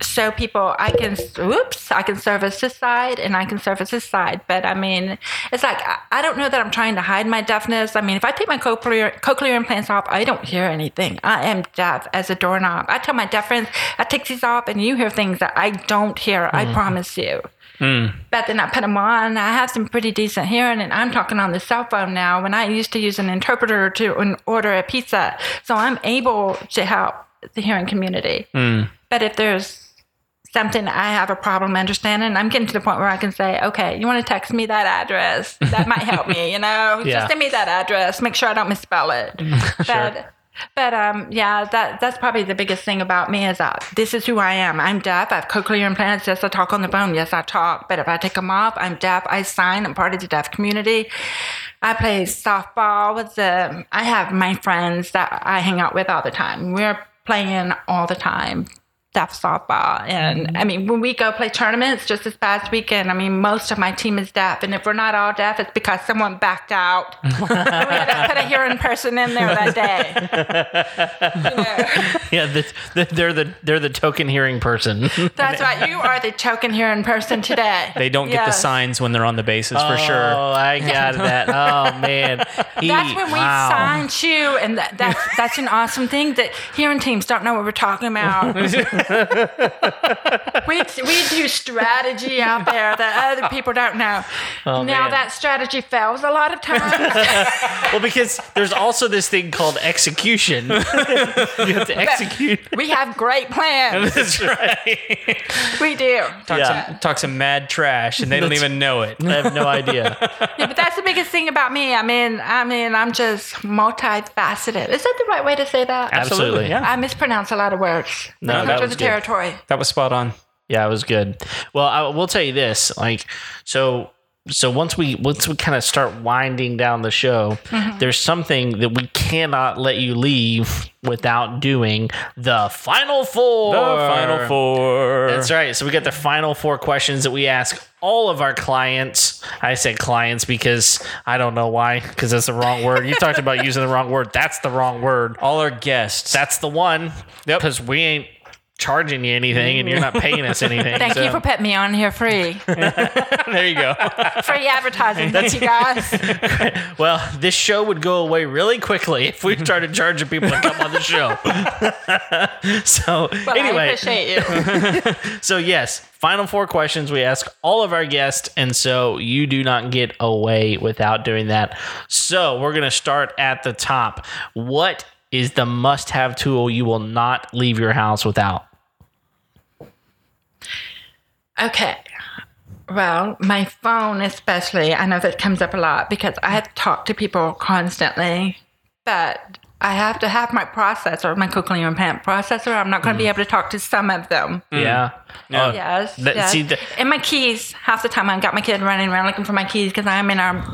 show people I can, oops, I can service this side and I can service this side. But I mean, it's like, I, I don't know that I'm trying to hide my deafness. I mean, if I take my cochlear, cochlear implants off, I don't hear anything. I am deaf as a doorknob. I tell my deaf friends, I take these off and you hear things that I don't hear. I mm. promise you. But then I put them on. I have some pretty decent hearing, and I'm talking on the cell phone now. When I used to use an interpreter to order a pizza, so I'm able to help the hearing community. Mm. But if there's something I have a problem understanding, I'm getting to the point where I can say, okay, you want to text me that address? That might help me, you know? Yeah. Just send me that address. Make sure I don't misspell it. But but um yeah, that that's probably the biggest thing about me is that this is who I am. I'm deaf. I have cochlear implants. Yes, I talk on the phone. Yes, I talk. But if I take them off, I'm deaf. I sign. I'm part of the deaf community. I play softball with the. I have my friends that I hang out with all the time. We're playing all the time. Deaf softball, uh, and mm-hmm. I mean, when we go play tournaments, just this past weekend, I mean, most of my team is deaf, and if we're not all deaf, it's because someone backed out. we had to put a hearing person in there that day. You know? Yeah, the, the, they're the they're the token hearing person. That's right. You are the token hearing person today. They don't get the signs when they're on the bases for sure. Oh, I got that. Oh man, He- That's when we wow. signed you, and that, that's that's an awesome thing that hearing teams don't know what we're talking about. we we do strategy out there that other people don't know. Oh, now Oh, man. that strategy fails a lot of times. Well, because there's also this thing called execution. you have to execute. we have great plans. That's right. We do. Talk, Yeah. some, talk some mad trash, and they don't even know it. I have no idea. Yeah, but that's the biggest thing about me. I mean, I mean, I'm just multifaceted. Is that the right way to say that? Absolutely. yeah. I mispronounce a lot of words. No, that that comes with was the good. territory. That was spot on. Yeah, it was good. Well, I will tell you this. Like, so so once we once we kind of start winding down the show, Mm-hmm. there's something that we cannot let you leave without doing the final four. The final four. That's right. So we got the final four questions that we ask all of our clients. I said clients because I don't know why, because that's the wrong word. You talked about using the wrong word. That's the wrong word. All our guests. That's the one. Yep. Because we ain't charging you anything and you're not paying us mm. anything. Thank so- you for putting me on here free. there you go. Free advertising. Thank you guys. Well, this show would go away really quickly if we started charging people to come on the show. so But I anyway, appreciate you. so yes, final four questions we ask all of our guests, and so you do not get away without doing that. So we're gonna start at the top. What is the must-have tool you will not leave your house without? Okay. Well, my phone, especially, I know that comes up a lot because I have to talk to people constantly, but I have to have my processor, my cochlear implant processor. I'm not going to be mm. able to talk to some of them. Mm. Yeah. Oh, Yes. that- yes. see, the- and my keys. Half the time, I've got my kid running around looking for my keys because I'm in our,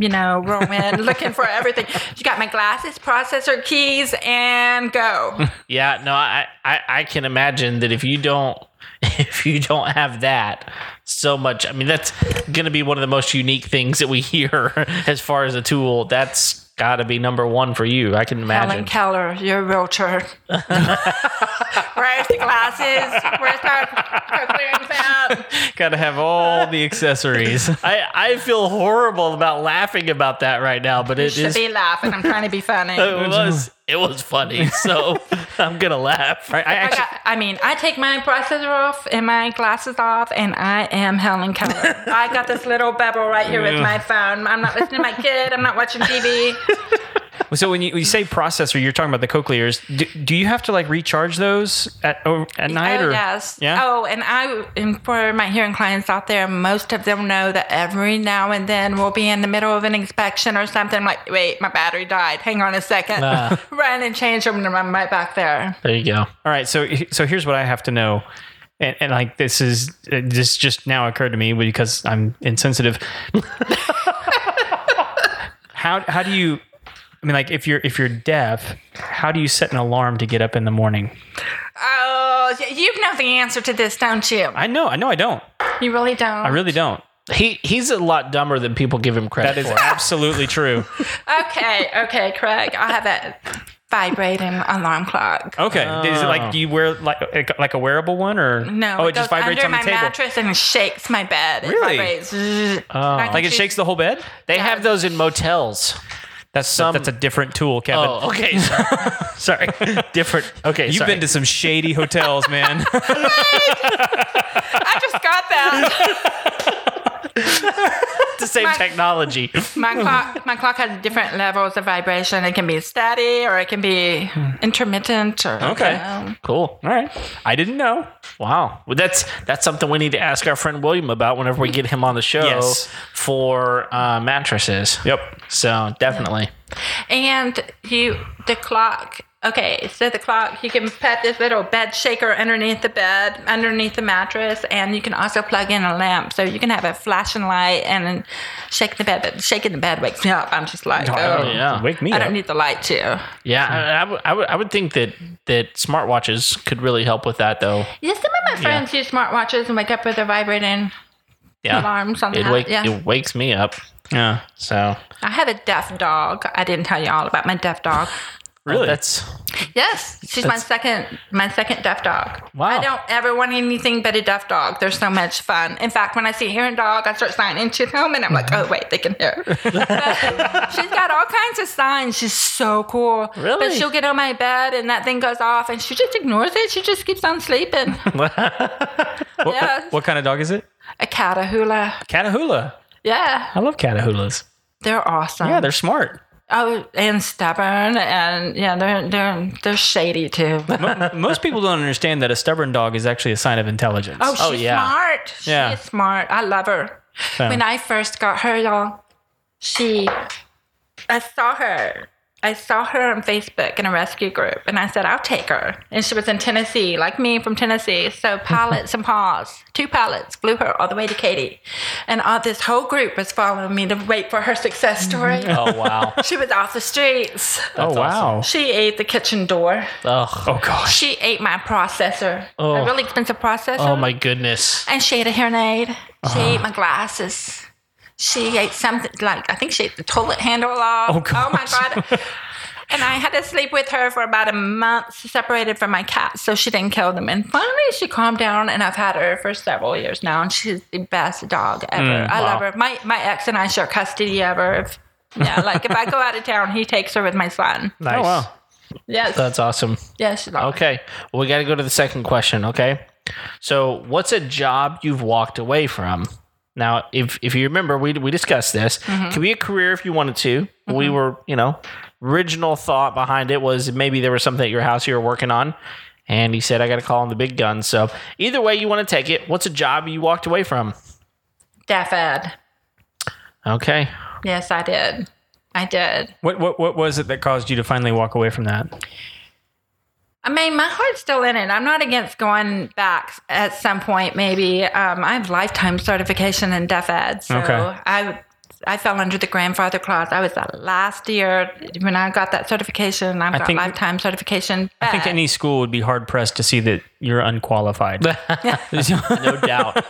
you know, room and looking for everything. She got my glasses, processor, keys, and go. Yeah, no, I, I I can imagine that if you don't if you don't have that so much, I mean that's going to be one of the most unique things that we hear as far as a tool. That's got to be number 1 for you. I can Helen imagine. Keller, you're realtor. Where's the glasses? Where's the cochlear implant? Got to have all the accessories. I, I feel horrible about laughing about that right now, but it Should is be laughing. I'm trying to be funny. it was it was funny. So I'm going to laugh. I, I I, actually, got, I mean, I take my processor off and my glasses off, and I am Helen Keller. I got this little bevel right here with my phone. I'm not listening to my kid. I'm not watching TV. so when you, when you say processor, you're talking about the cochlears. Do, do you have to like recharge those at oh, at night oh, or yes. Yeah. Oh, and I, and for my hearing clients out there, most of them know that every now and then we'll be in the middle of an inspection or something. like, wait, my battery died. Hang on a second. Run and change them, and I'm right back there. There you go. All right, so so here's what I have to know, and, and like this is uh, this just now occurred to me because I'm insensitive. how how do you? I mean, like if you're if you're deaf, how do you set an alarm to get up in the morning? Oh, you know the answer to this, don't you? I know, I know, I don't. You really don't. I really don't. He he's a lot dumber than people give him credit That is for. absolutely true. Okay, okay, Craig. I have a vibrating alarm clock. Okay, is it like do you wear like like a wearable one or No, Oh, it, it just goes vibrates under on the my table. mattress and shakes my bed. It Really? vibrates. Zzz. I can Like it shakes the whole bed. They have those in motels. That's Some- that's a different tool, Kevin. Oh, okay. Sorry. Sorry. Different. Okay. You've sorry. been to some shady hotels, man. I just got that. The same my- technology. my clock, my clock has different levels of vibration. It can be steady or it can be intermittent. Or, Okay. you know. Cool. All right, I didn't know. Wow. Well, that's that's something we need to ask our friend William about whenever we get him on the show Yes. for uh, mattresses. Yep. So definitely. And you, the clock. Okay, so the clock, you can put this little bed shaker underneath the bed, underneath the mattress, and you can also plug in a lamp. So you can have a flashing light and shake the bed. But shaking the bed wakes me up. I'm just like, oh, oh. yeah. Wake me I up. don't need the light too. Yeah, I, I, would- I would I would think that that smartwatches could really help with that though. Yeah, some of my friends use smartwatches and wake up with their vibrating Yeah. alarms on It house. wake yeah. it wakes me up. yeah. So I have a deaf dog. I didn't tell you all about my deaf dog. Really? that's Yes, she's my second my second deaf dog. Wow. I don't ever want anything but a deaf dog. They're so much fun. In fact, when I see a hearing dog, I start signing to them, and I'm like, oh wait, they can hear. She's got all kinds of signs. She's so cool. Really? But she'll get on my bed, and that thing goes off, and she just ignores it. She just keeps on sleeping. What, Yeah. what kind of dog is it? a Catahoula. Catahoula. Yeah, I love Catahoulas. they're awesome. Yeah, they're smart. Oh, and stubborn, and yeah, they're they're they're shady too. Most people don't understand that a stubborn dog is actually a sign of intelligence. Oh, she's Oh, yeah. smart. She Yeah. smart. I love her. So- When I first got her, y'all, she, I saw her I saw her on Facebook in a rescue group, and I said, I'll take her. And she was in Tennessee, like me from Tennessee. So Pilots and Paws, two pallets, flew her all the way to Katy. And all this whole group was following me to wait for her success mm-hmm. story. Oh wow. She was off the streets. oh wow. She ate the kitchen door. Ugh. Oh gosh. She ate my processor, Oh. a really expensive processor. Oh my goodness. And she ate a hearing aid. She uh-huh. ate my glasses. She ate something like I think she ate the toilet handle off. Oh, gosh. Oh, my god. And I had to sleep with her for about a month, separated from my cat, so she didn't kill them. And finally, she calmed down, and I've had her for several years now, and she's the best dog ever. Mm, I love her. My my ex and I share custody of her. If, yeah, like if I go out of town, he takes her with my son. Nice. Oh wow. Yes, That's awesome. yes, she's awesome. Okay. Well, we got to go to the second question. Okay. So, what's a job you've walked away from? Now, if if you remember, we we discussed this. Mm-hmm. Could be a career if you wanted to. We mm-hmm. were, you know, original thought behind it was maybe there was something at your house you were working on, and he said, "I got to call on the big guns." So, either way you want to take it, what's a job you walked away from? Deaf ed. Okay. Yes, I did. I did. What what what was it that caused you to finally walk away from that? I mean, my heart's still in it. I'm not against going back at some point, maybe. Um, I have lifetime certification in deaf ed. So Okay. I I fell under the grandfather clause. I was that last year when I got that certification. I've got think- lifetime certification. I think any school would be hard pressed to see that you're unqualified. No doubt.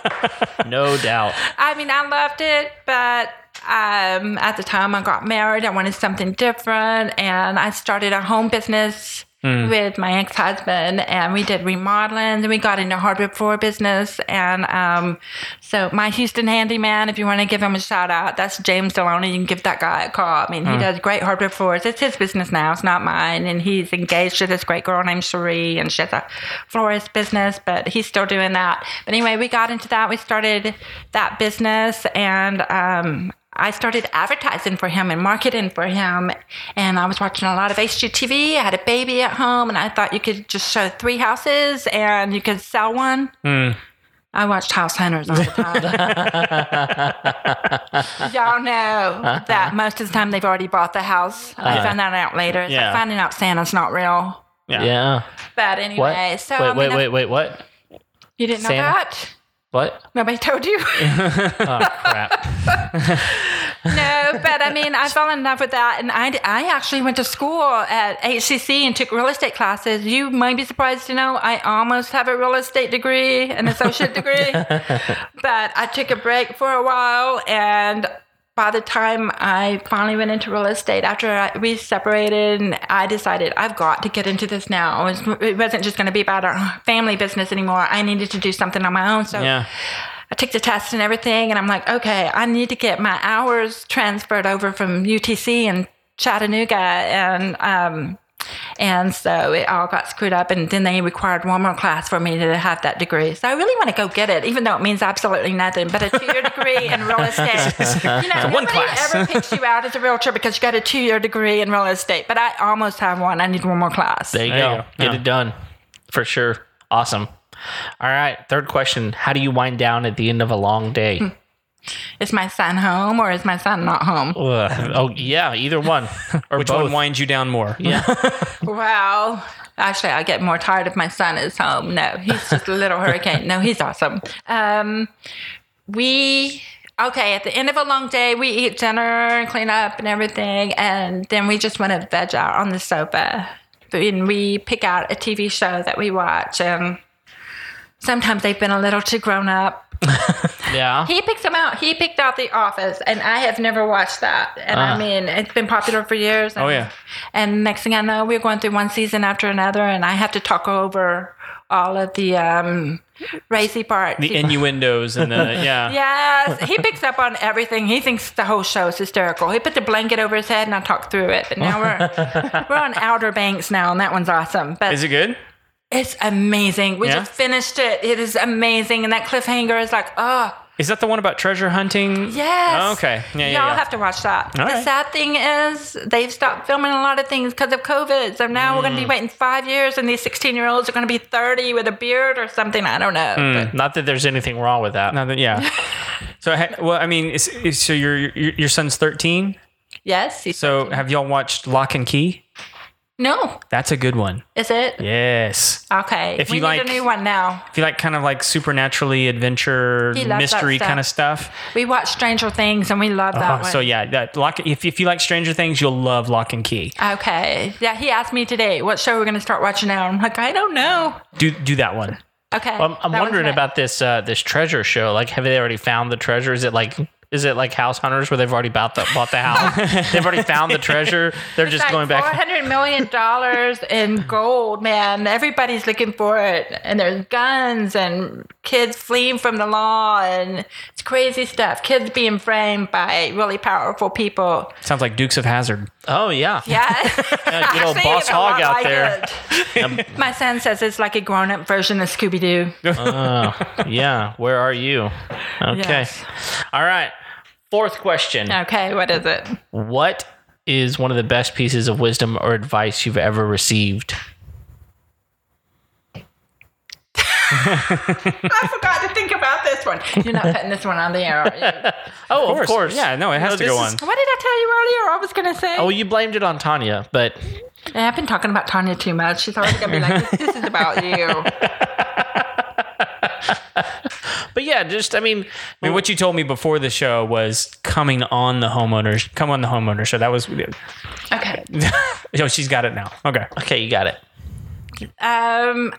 no doubt. I mean, I loved it, but um, at the time I got married, I wanted something different, and I started a home business with my ex-husband, and we did remodeling, and we got into hardwood floor business, and um, so my Houston handyman, if you want to give him a shout out, that's James Deloney. You can give that guy a call. I mean, he does great hardwood floors. It's his business now; it's not mine, and he's engaged to this great girl named Cherie, and she has a florist business, but he's still doing that. But anyway, we got into that. We started that business, and um, I started advertising for him and marketing for him. And I was watching a lot of HGTV. I had a baby at home, and I thought you could just show three houses and you could sell one. Hmm. I watched House Hunters all the time. Y'all know that most of the time they've already bought the house. I uh-huh. found that out later. It's yeah. like finding out Santa's not real. Yeah. Yeah. But What? anyway, so I wait, mean, wait, wait, wait. What? you didn't know that? What? Nobody told you? Oh crap. no, but I mean, I fell in love with that, and I, I actually went to school at HCC and took real estate classes. You might be surprised to know I almost have a real estate degree, an associate degree, but I took a break for a while, and by the time I finally went into real estate after I, we separated, I decided I've got to get into this now. It, was, it wasn't just going to be about our family business anymore. I needed to do something on my own. So Yeah. I took the test and everything, and I'm like, okay, I need to get my hours transferred over from UTC in Chattanooga, and um, and so it all got screwed up, and then they required one more class for me to have that degree. So I really want to go get it, even though it means absolutely nothing. But a two-year degree in real estate, you know, one nobody class. ever picks you out as a realtor because you got a two-year degree in real estate. But I almost have one. I need one more class. There you There you go. go. Get Yeah. it done. For sure. Awesome. All right. Third question. How do you wind down at the end of a long day? Is my son home or is my son not home? Ugh. oh, yeah. Either one. Or Which both. one winds you down more? yeah. Well, actually, I get more tired if my son is home. No, he's just a little hurricane. No, he's awesome. Um, we okay at the end of a long day, we eat dinner and clean up and everything, and then we just want to veg out on the sofa. And we pick out a TV show that we watch, and sometimes they've been a little too grown up. Yeah. He picks them out. He picked out The Office, and I have never watched that. And Ah. I mean, it's been popular for years. And, Oh, yeah. And next thing I know, we're going through one season after another, and I have to talk over all of the um, racy parts. The innuendos and the yeah. Yes, he picks up on everything. He thinks the whole show is hysterical. He put the blanket over his head, and I talked through it. But now we're we're on Outer Banks now, and that one's awesome. But Is it good? It's amazing. We Yeah? just finished it. It is amazing, and that cliffhanger is like, oh. Is that the one about treasure hunting? Yes. Oh, okay. Yeah, yeah, Y'all yeah. have to watch that. All the right. sad thing is they've stopped filming a lot of things because of COVID. So now we're going to Mm. be waiting five years, and these 16 year olds are going to be 30 with a beard or something. I don't know. Mm. Not that there's anything wrong with that. Now that, yeah. so, well, I mean, is, is, so your, your your son's thirteen. Yes. he's So 13. have y'all watched Locke and Key? No, That's a good one. is it? Yes. Okay. If we you need like- a new one now. If you like kind of like supernaturally adventure, He loves that mystery kind of stuff. We watch Stranger Things and we love that Uh, one. so yeah, that lock. If, if you like Stranger Things, you'll love Locke and Key. Okay. Yeah, he asked me today, what show we're going to start watching now? I'm like, I don't know. Do do that one. Okay. I'm, I'm wondering about this uh, this treasure show. Like, have they already found the treasure? Is it like is it like house hunters where they've already bought the bought the house? they've already found the treasure. They're just It's going like back. Four hundred million dollars in gold, man. Everybody's looking for it, and there's guns and kids fleeing from the law, and it's crazy stuff. Kids being framed by really powerful people. Sounds like Dukes of Hazzard. Oh yeah, Yeah, Yeah, good old Boss Hogg lot out like there. it. Um, My son says it's like a grown-up version of Scooby Doo. Oh, yeah. Where are you? Okay. Yes. All right. Fourth question. Okay, what is it? What is one of the best pieces of wisdom or advice you've ever received? I forgot to think about this one. You're not putting this one on the air, are you? Oh, of course. Yeah, no, it has No, to this go is- on. What did I tell you earlier? I was going to say. Oh, you blamed it on Tanya, but Yeah, I've been talking about Tanya too much. She's already gonna be like, "This, this is about you." but yeah, just I mean, I mean, what you told me before the show was coming on the homeowners, come on the homeowner show. That was, Okay. oh, she's got it now. Okay. okay, you got it. Um,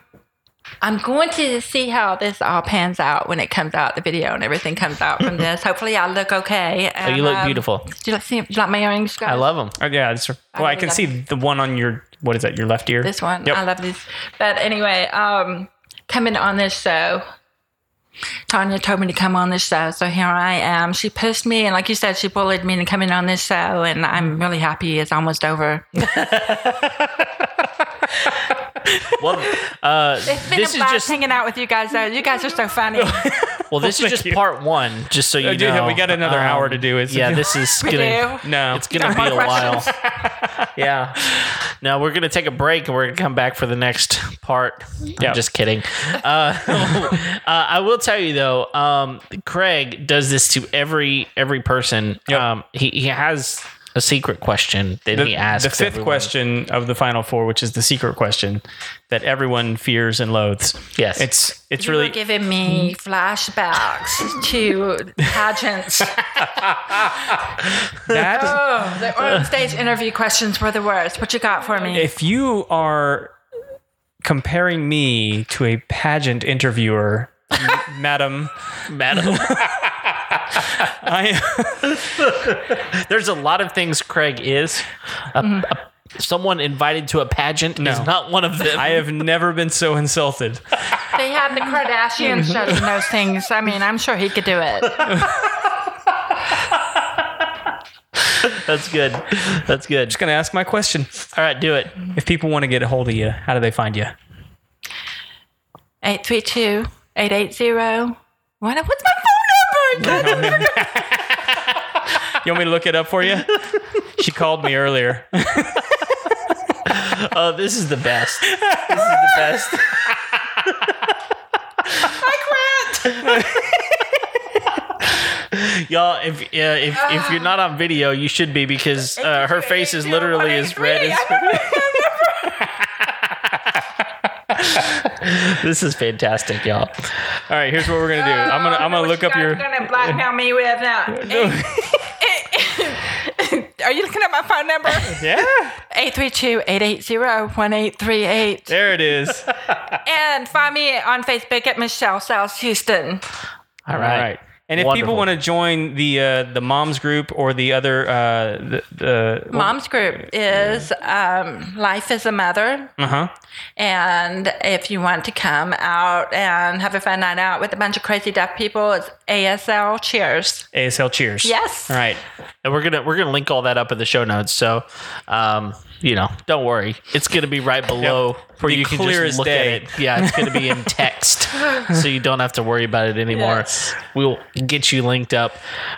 I'm going to see how this all pans out when it comes out, the video and everything comes out from this. Hopefully, I'll look okay. Oh, you look Um, beautiful. Do you like, see, do you like my earrings, guys? I love them. Oh, yeah. It's, well, I, really can love see the one on your, what is that, your left ear? this one. Yep. I love these. But anyway, um, coming on this show. Tanya told me to come on this show, so here I am. She pushed me, and like you said, she bullied me into coming on this show, and I'm really happy it's almost over. Well, uh, It's been this a is blast just hanging out with you guys, though. You guys are so funny. well, this is just you. part one. Just so you Oh, dude, know, we got another Um, hour to do it. Yeah, this is We gonna do. No. it's gonna got be a more while. yeah. No, we're gonna take a break and we're gonna come back for the next part. Yeah. I'm just kidding. Uh, uh, I will tell you though, um, Craig does this to every every person. Yep. Um, he he has a secret question that the, he asks. the fifth everyone. question of the final four, which is the secret question that everyone fears and loathes. Yes. It's, it's You were really, giving me flashbacks to pageants. that. Oh, the on stage interview questions were the worst. What you got for me? if you are comparing me to a pageant interviewer, m- madam, Madam. I There's a lot of things Craig is. A- mm-hmm. a- someone invited to a pageant is not one of them. I have never been so insulted. they had the Kardashians judging those things. I mean, I'm sure he could do it. That's good. That's good. Just gonna ask my question. All right, do it. If people want to get a hold of you, how do they find you? 832 880. What, what's my phone number? You want me to look it up for you? She called me earlier. Oh, this is the best. This is the best. Y'all, if uh, if if you're not on video, you should be because uh, her face is literally as red as. this is fantastic, y'all. All right, here's what we're gonna do. Oh, I'm gonna I'm gonna look up your. You're gonna blackmail me with now. Are you looking at my phone number? Yeah, 832-880-1838. there it is. And find me on Facebook at Michelle South Houston. All All right. Right. And if Wonderful. people want to join the uh, the moms group or the other uh, the, the Mom's group is um, Life as a Mother. uh huh And if you want to come out and have a fun night out with a bunch of crazy deaf people, it's ASL Cheers. ASL Cheers. Yes. All right. and we're gonna we're gonna link all that up in the show notes. So, um, you know, don't worry, it's gonna be right below where Be you can clear just look day. at it. Yeah, it's gonna be in text, so you don't have to worry about it anymore. Yes. We'll get you linked up.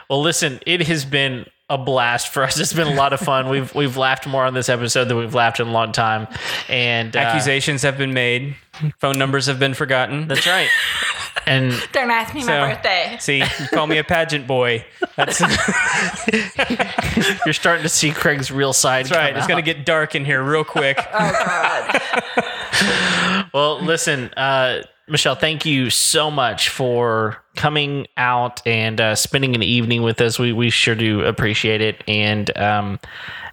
Well, listen, it has been a blast for us. It's been a lot of fun. We've we've laughed more on this episode than we've laughed in a long time, and uh, Accusations have been made. Phone numbers have been forgotten. That's right. And Don't ask me my birthday. See, you call me a pageant boy. That's, you're starting to see Craig's real side. That's right. come It's gonna get dark in here real quick. Oh God. Well, listen, uh, Michelle, thank you so much for coming out and uh, spending an evening with us. We we sure do appreciate it, and um,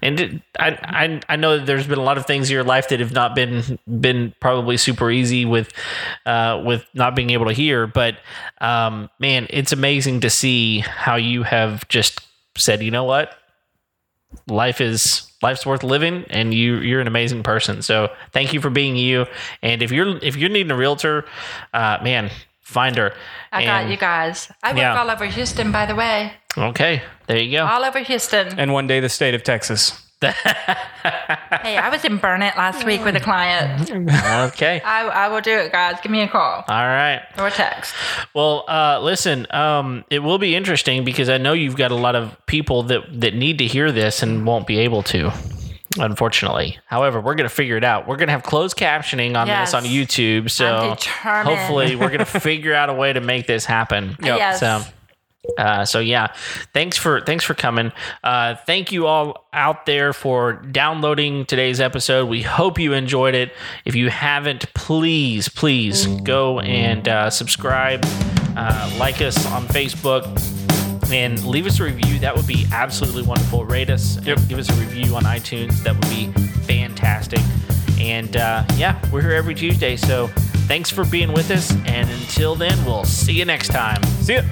and I, I I know that there's been a lot of things in your life that have not been been probably super easy with uh, with not being able to hear, but um, man, it's amazing to see how you have just said, you know what, life is life's worth living and you you're an amazing person. So thank you for being you. And if you're if you're needing a realtor uh man find her I got you guys. I work Yeah. all over Houston, by the way. okay there you go All over Houston. and one day, the state of Texas. Hey, I was in Burnet last week with a client. okay I, I will do it, guys. Give me a call all right or text. well uh listen um it will be interesting because i know you've got a lot of people that that need to hear this and won't be able to unfortunately however we're gonna figure it out we're gonna have closed captioning on Yes. this on youtube so hopefully we're gonna figure out a way to make this happen Yes. so uh, so yeah, thanks for thanks for coming. Uh, thank you all out there for downloading today's episode. We hope you enjoyed it. If you haven't, please please go and uh, subscribe, uh, like us on Facebook, and leave us a review. That would be absolutely wonderful. Rate us. and Give us a review on iTunes. That would be fantastic. And uh, yeah, we're here every Tuesday. So thanks for being with us. And until then, we'll see you next time. See ya.